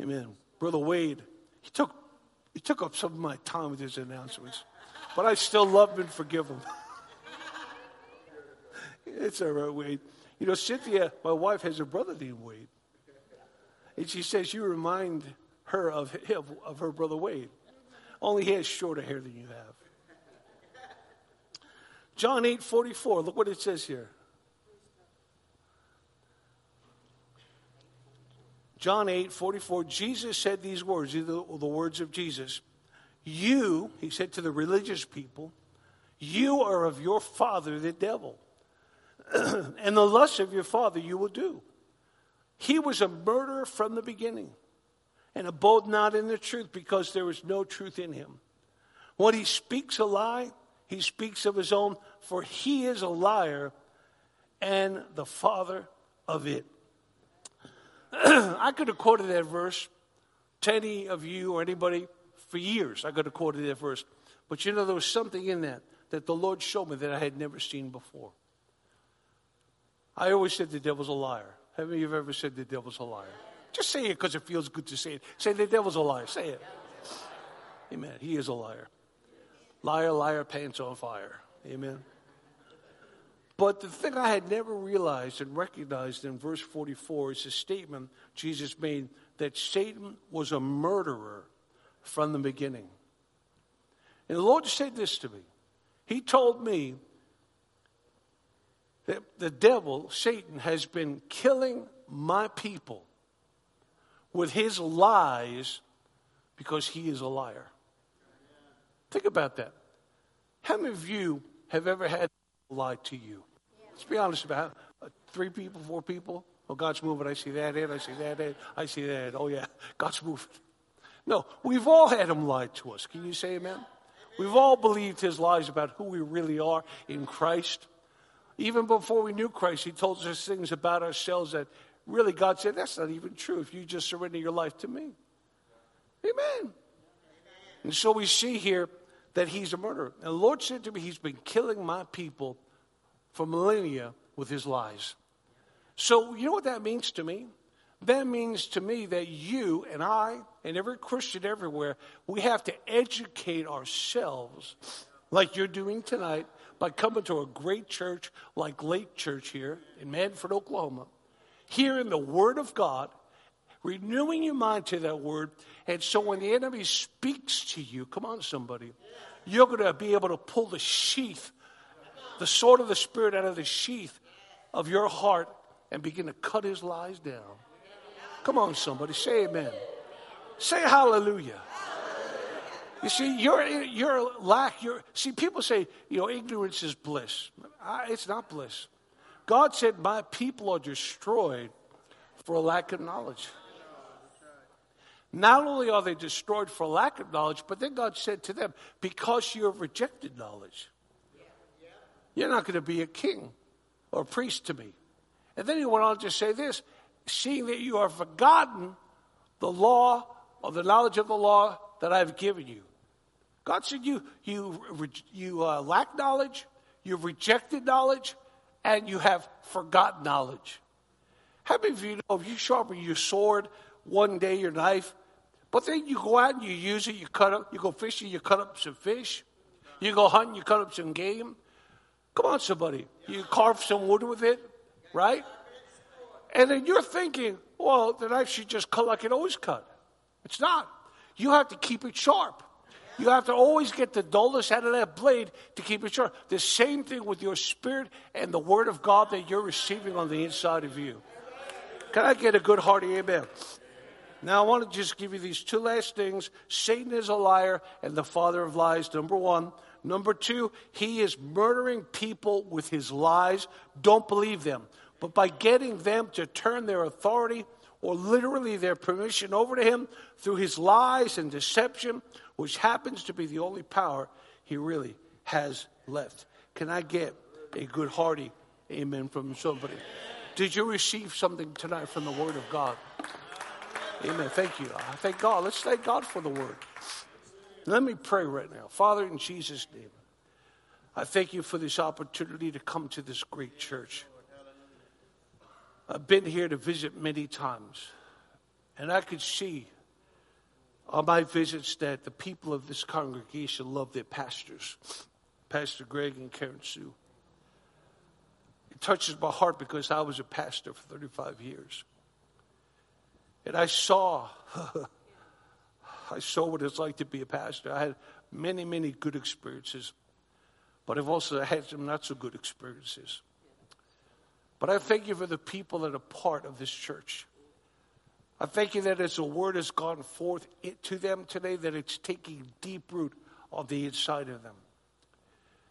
Amen. Brother Wade, he took, he took up some of my time with his announcements, but I still love him and forgive him. it's all right, Wade. You know, Cynthia, my wife, has a brother named Wade. And she says, You remind her of, of, of her brother Wade. Only he has shorter hair than you have. John 8 44, look what it says here. John 8 44, Jesus said these words, these are the words of Jesus You, he said to the religious people, you are of your father, the devil. and the lust of your father you will do. He was a murderer from the beginning and abode not in the truth because there was no truth in him. When he speaks a lie, he speaks of his own, for he is a liar and the father of it. I could have quoted that verse to any of you or anybody for years. I could have quoted that verse. But you know, there was something in that that the Lord showed me that I had never seen before. I always said the devil's a liar. Have any of you ever said the devil's a liar? Just say it because it feels good to say it. Say the devil's a liar. Say it. Amen. He is a liar. Liar, liar, pants on fire. Amen. But the thing I had never realized and recognized in verse 44 is a statement Jesus made that Satan was a murderer from the beginning. And the Lord said this to me. He told me that the devil, Satan, has been killing my people with his lies because he is a liar. Think about that. How many of you have ever had a lie to you? Let's be honest about it. Uh, three people, four people. Oh, God's moving. I see that in. I see that in. I see that in. Oh, yeah, God's moving. No, we've all had him lie to us. Can you say amen? We've all believed his lies about who we really are in Christ. Even before we knew Christ, he told us things about ourselves that really God said, that's not even true if you just surrender your life to me. Amen. And so we see here that he's a murderer. And the Lord said to me, He's been killing my people for millennia with his lies. So, you know what that means to me? That means to me that you and I and every Christian everywhere, we have to educate ourselves like you're doing tonight by coming to a great church like Lake Church here in Mannford, Oklahoma, hearing the Word of God, renewing your mind to that Word, and so when the enemy speaks to you, come on, somebody, you're going to be able to pull the sheath, the sword of the Spirit out of the sheath of your heart and begin to cut his lies down. Come on, somebody, say amen. Say hallelujah. You see, you're, you're lack, you're, see, people say, you know, ignorance is bliss. it's not bliss. God said, My people are destroyed for lack of knowledge. Not only are they destroyed for lack of knowledge, but then God said to them, Because you have rejected knowledge, you're not going to be a king or a priest to me. And then he went on to say this seeing that you have forgotten the law or the knowledge of the law that I've given you. God said you, you, you uh, lack knowledge, you've rejected knowledge, and you have forgotten knowledge. How many of you know if you sharpen your sword one day, your knife, but then you go out and you use it, you cut up, you go fishing, you cut up some fish, you go hunting, you cut up some game. Come on, somebody. You carve some wood with it, right? And then you're thinking, well, the knife should just cut like it always cut. It's not. You have to keep it sharp. You have to always get the dullness out of that blade to keep it sharp. The same thing with your spirit and the word of God that you're receiving on the inside of you. Can I get a good hearty amen? Now, I want to just give you these two last things. Satan is a liar and the father of lies, number one. Number two, he is murdering people with his lies. Don't believe them. But by getting them to turn their authority or literally their permission over to him through his lies and deception, which happens to be the only power he really has left. Can I get a good hearty amen from somebody? Did you receive something tonight from the Word of God? Amen. Thank you. I thank God. Let's thank God for the Word. Let me pray right now. Father, in Jesus' name, I thank you for this opportunity to come to this great church. I've been here to visit many times, and I could see on my visits that the people of this congregation love their pastors, Pastor Greg and Karen Sue. It touches my heart because I was a pastor for 35 years. And I saw, I saw what it's like to be a pastor. I had many, many good experiences, but I've also had some not so good experiences. But I thank you for the people that are part of this church. I thank you that as the word has gone forth to them today, that it's taking deep root on the inside of them.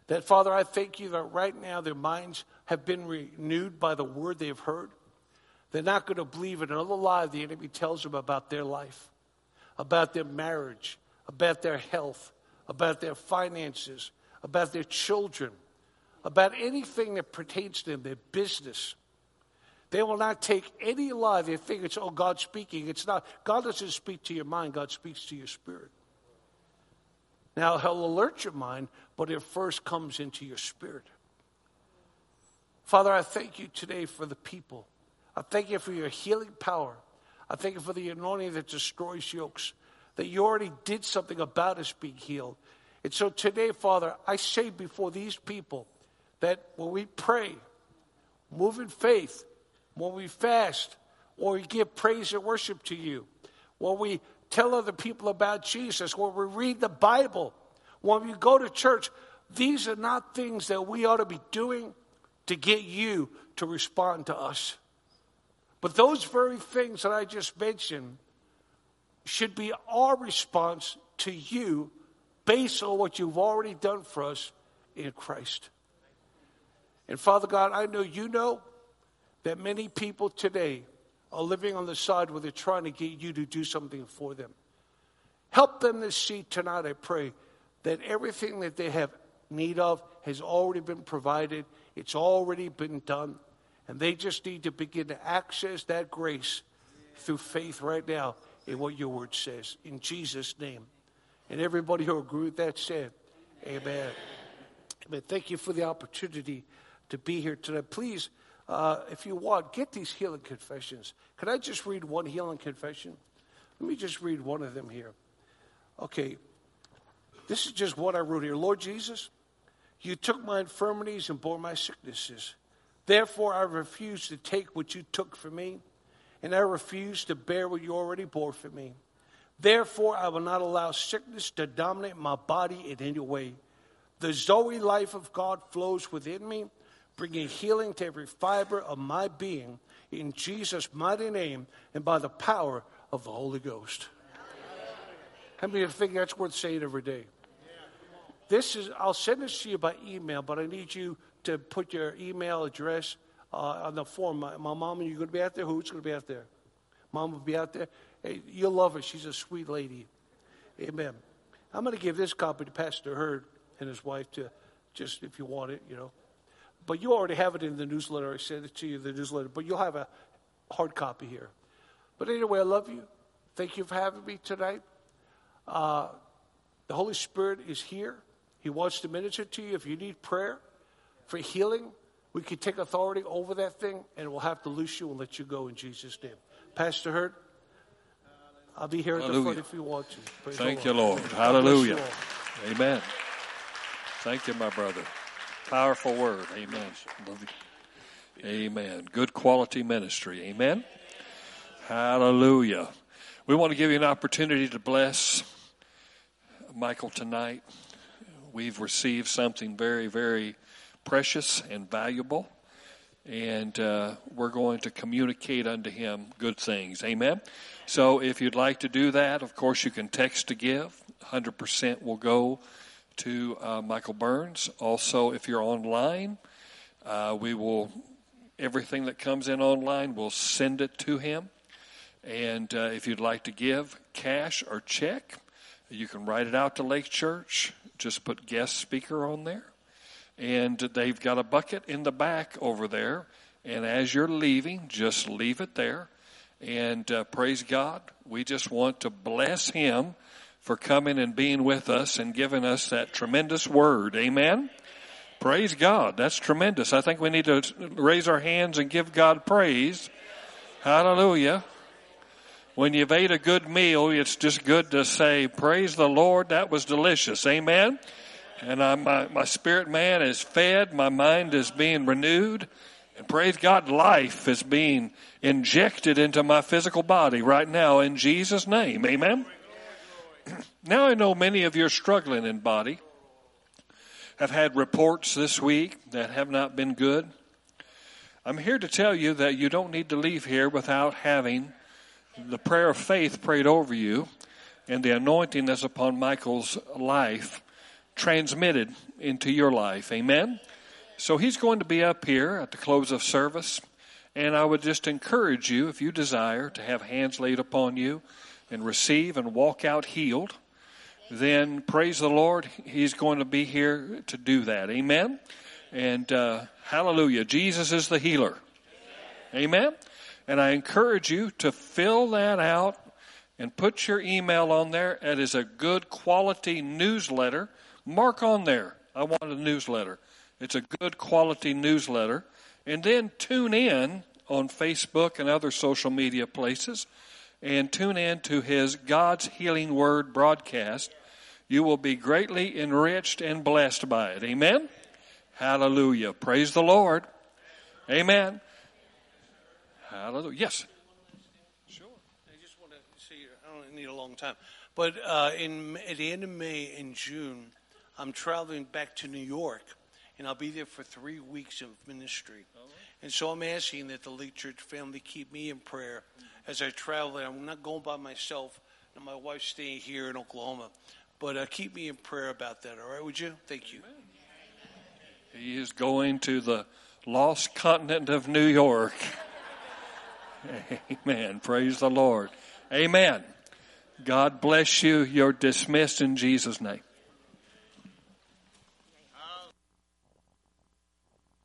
That, Father, I thank you that right now their minds have been renewed by the word they've heard. They're not going to believe in another lie the enemy tells them about their life, about their marriage, about their health, about their finances, about their children, about anything that pertains to them, their business. They will not take any lie. They think it's, oh, God speaking. It's not. God doesn't speak to your mind, God speaks to your spirit. Now, He'll alert your mind, but it first comes into your spirit. Father, I thank you today for the people. I thank you for your healing power. I thank you for the anointing that destroys yokes, that you already did something about us being healed. And so today, Father, I say before these people that when we pray, move in faith, when we fast, when we give praise and worship to you, when we tell other people about Jesus, when we read the Bible, when we go to church, these are not things that we ought to be doing to get you to respond to us. But those very things that I just mentioned should be our response to you based on what you've already done for us in Christ. And Father God, I know you know that many people today are living on the side where they're trying to get you to do something for them. Help them to see tonight, I pray, that everything that they have need of has already been provided, it's already been done, and they just need to begin to access that grace through faith right now in what your word says. In Jesus' name. And everybody who agreed with that said, Amen. Amen. Thank you for the opportunity to be here today. Please, uh, if you want, get these healing confessions. Can I just read one healing confession? Let me just read one of them here. Okay. This is just what I wrote here. Lord Jesus, you took my infirmities and bore my sicknesses. Therefore, I refuse to take what you took for me, and I refuse to bear what you already bore for me. Therefore, I will not allow sickness to dominate my body in any way. The Zoe life of God flows within me, bringing healing to every fiber of my being in Jesus' mighty name and by the power of the Holy Ghost. How many think that's worth saying every day? This is, I'll send this to you by email, but I need you to put your email address uh, on the form. My, my mom and you're going to be out there? Who's going to be out there? Mom will be out there. Hey, you'll love her. She's a sweet lady. Amen. I'm going to give this copy to Pastor Hurd and his wife to just if you want it, you know. But you already have it in the newsletter. I sent it to you, in the newsletter. But you'll have a hard copy here. But anyway, I love you. Thank you for having me tonight. Uh, the Holy Spirit is here. He wants to minister to you. If you need prayer for healing, we can take authority over that thing and we'll have to loose you and let you go in Jesus' name. Pastor Hurt, I'll be here Hallelujah. at the front if you want to. Praise Thank you, Lord. Hallelujah. Amen. Thank you, my brother. Powerful word. Amen. Amen. Good quality ministry. Amen. Hallelujah. We want to give you an opportunity to bless Michael tonight. We've received something very, very precious and valuable and uh, we're going to communicate unto him good things. Amen. So if you'd like to do that, of course, you can text to give. 100% will go to uh, Michael Burns. Also, if you're online, uh, we will, everything that comes in online, we'll send it to him. And uh, if you'd like to give cash or check, you can write it out to Lake Church. Just put guest speaker on there and they've got a bucket in the back over there. And as you're leaving, just leave it there. And uh, praise God, we just want to bless Him for coming and being with us and giving us that tremendous word. Amen. Praise God. That's tremendous. I think we need to raise our hands and give God praise. Hallelujah. When you've ate a good meal, it's just good to say, Praise the Lord. That was delicious. Amen. And I, my, my spirit man is fed, my mind is being renewed, and praise God, life is being injected into my physical body right now in Jesus' name. Amen. Now I know many of you are struggling in body. Have had reports this week that have not been good. I'm here to tell you that you don't need to leave here without having the prayer of faith prayed over you and the anointing that's upon Michael's life transmitted into your life. Amen? So he's going to be up here at the close of service. And I would just encourage you, if you desire, to have hands laid upon you and receive and walk out healed. Then praise the Lord, he's going to be here to do that. Amen? And uh, hallelujah. Jesus is the healer. Amen? And I encourage you to fill that out and put your email on there. It is a good quality newsletter. Mark on there. I want a newsletter. It's a good quality newsletter. And then tune in on Facebook and other social media places and tune in to his God's Healing Word broadcast. You will be greatly enriched and blessed by it. Amen? Hallelujah. Praise the Lord. Amen. Hallelujah. Yes. Sure. I just want to see. I don't need a long time, but uh, in at the end of May and June, I'm traveling back to New York, and I'll be there for three weeks of ministry. And so I'm asking that the Lake Church family keep me in prayer as I travel. I'm not going by myself. And my wife's staying here in Oklahoma, but uh, keep me in prayer about that. All right, would you? Thank you. He is going to the lost continent of New York. Amen. Praise the Lord. Amen. God bless you. You're dismissed in Jesus' name.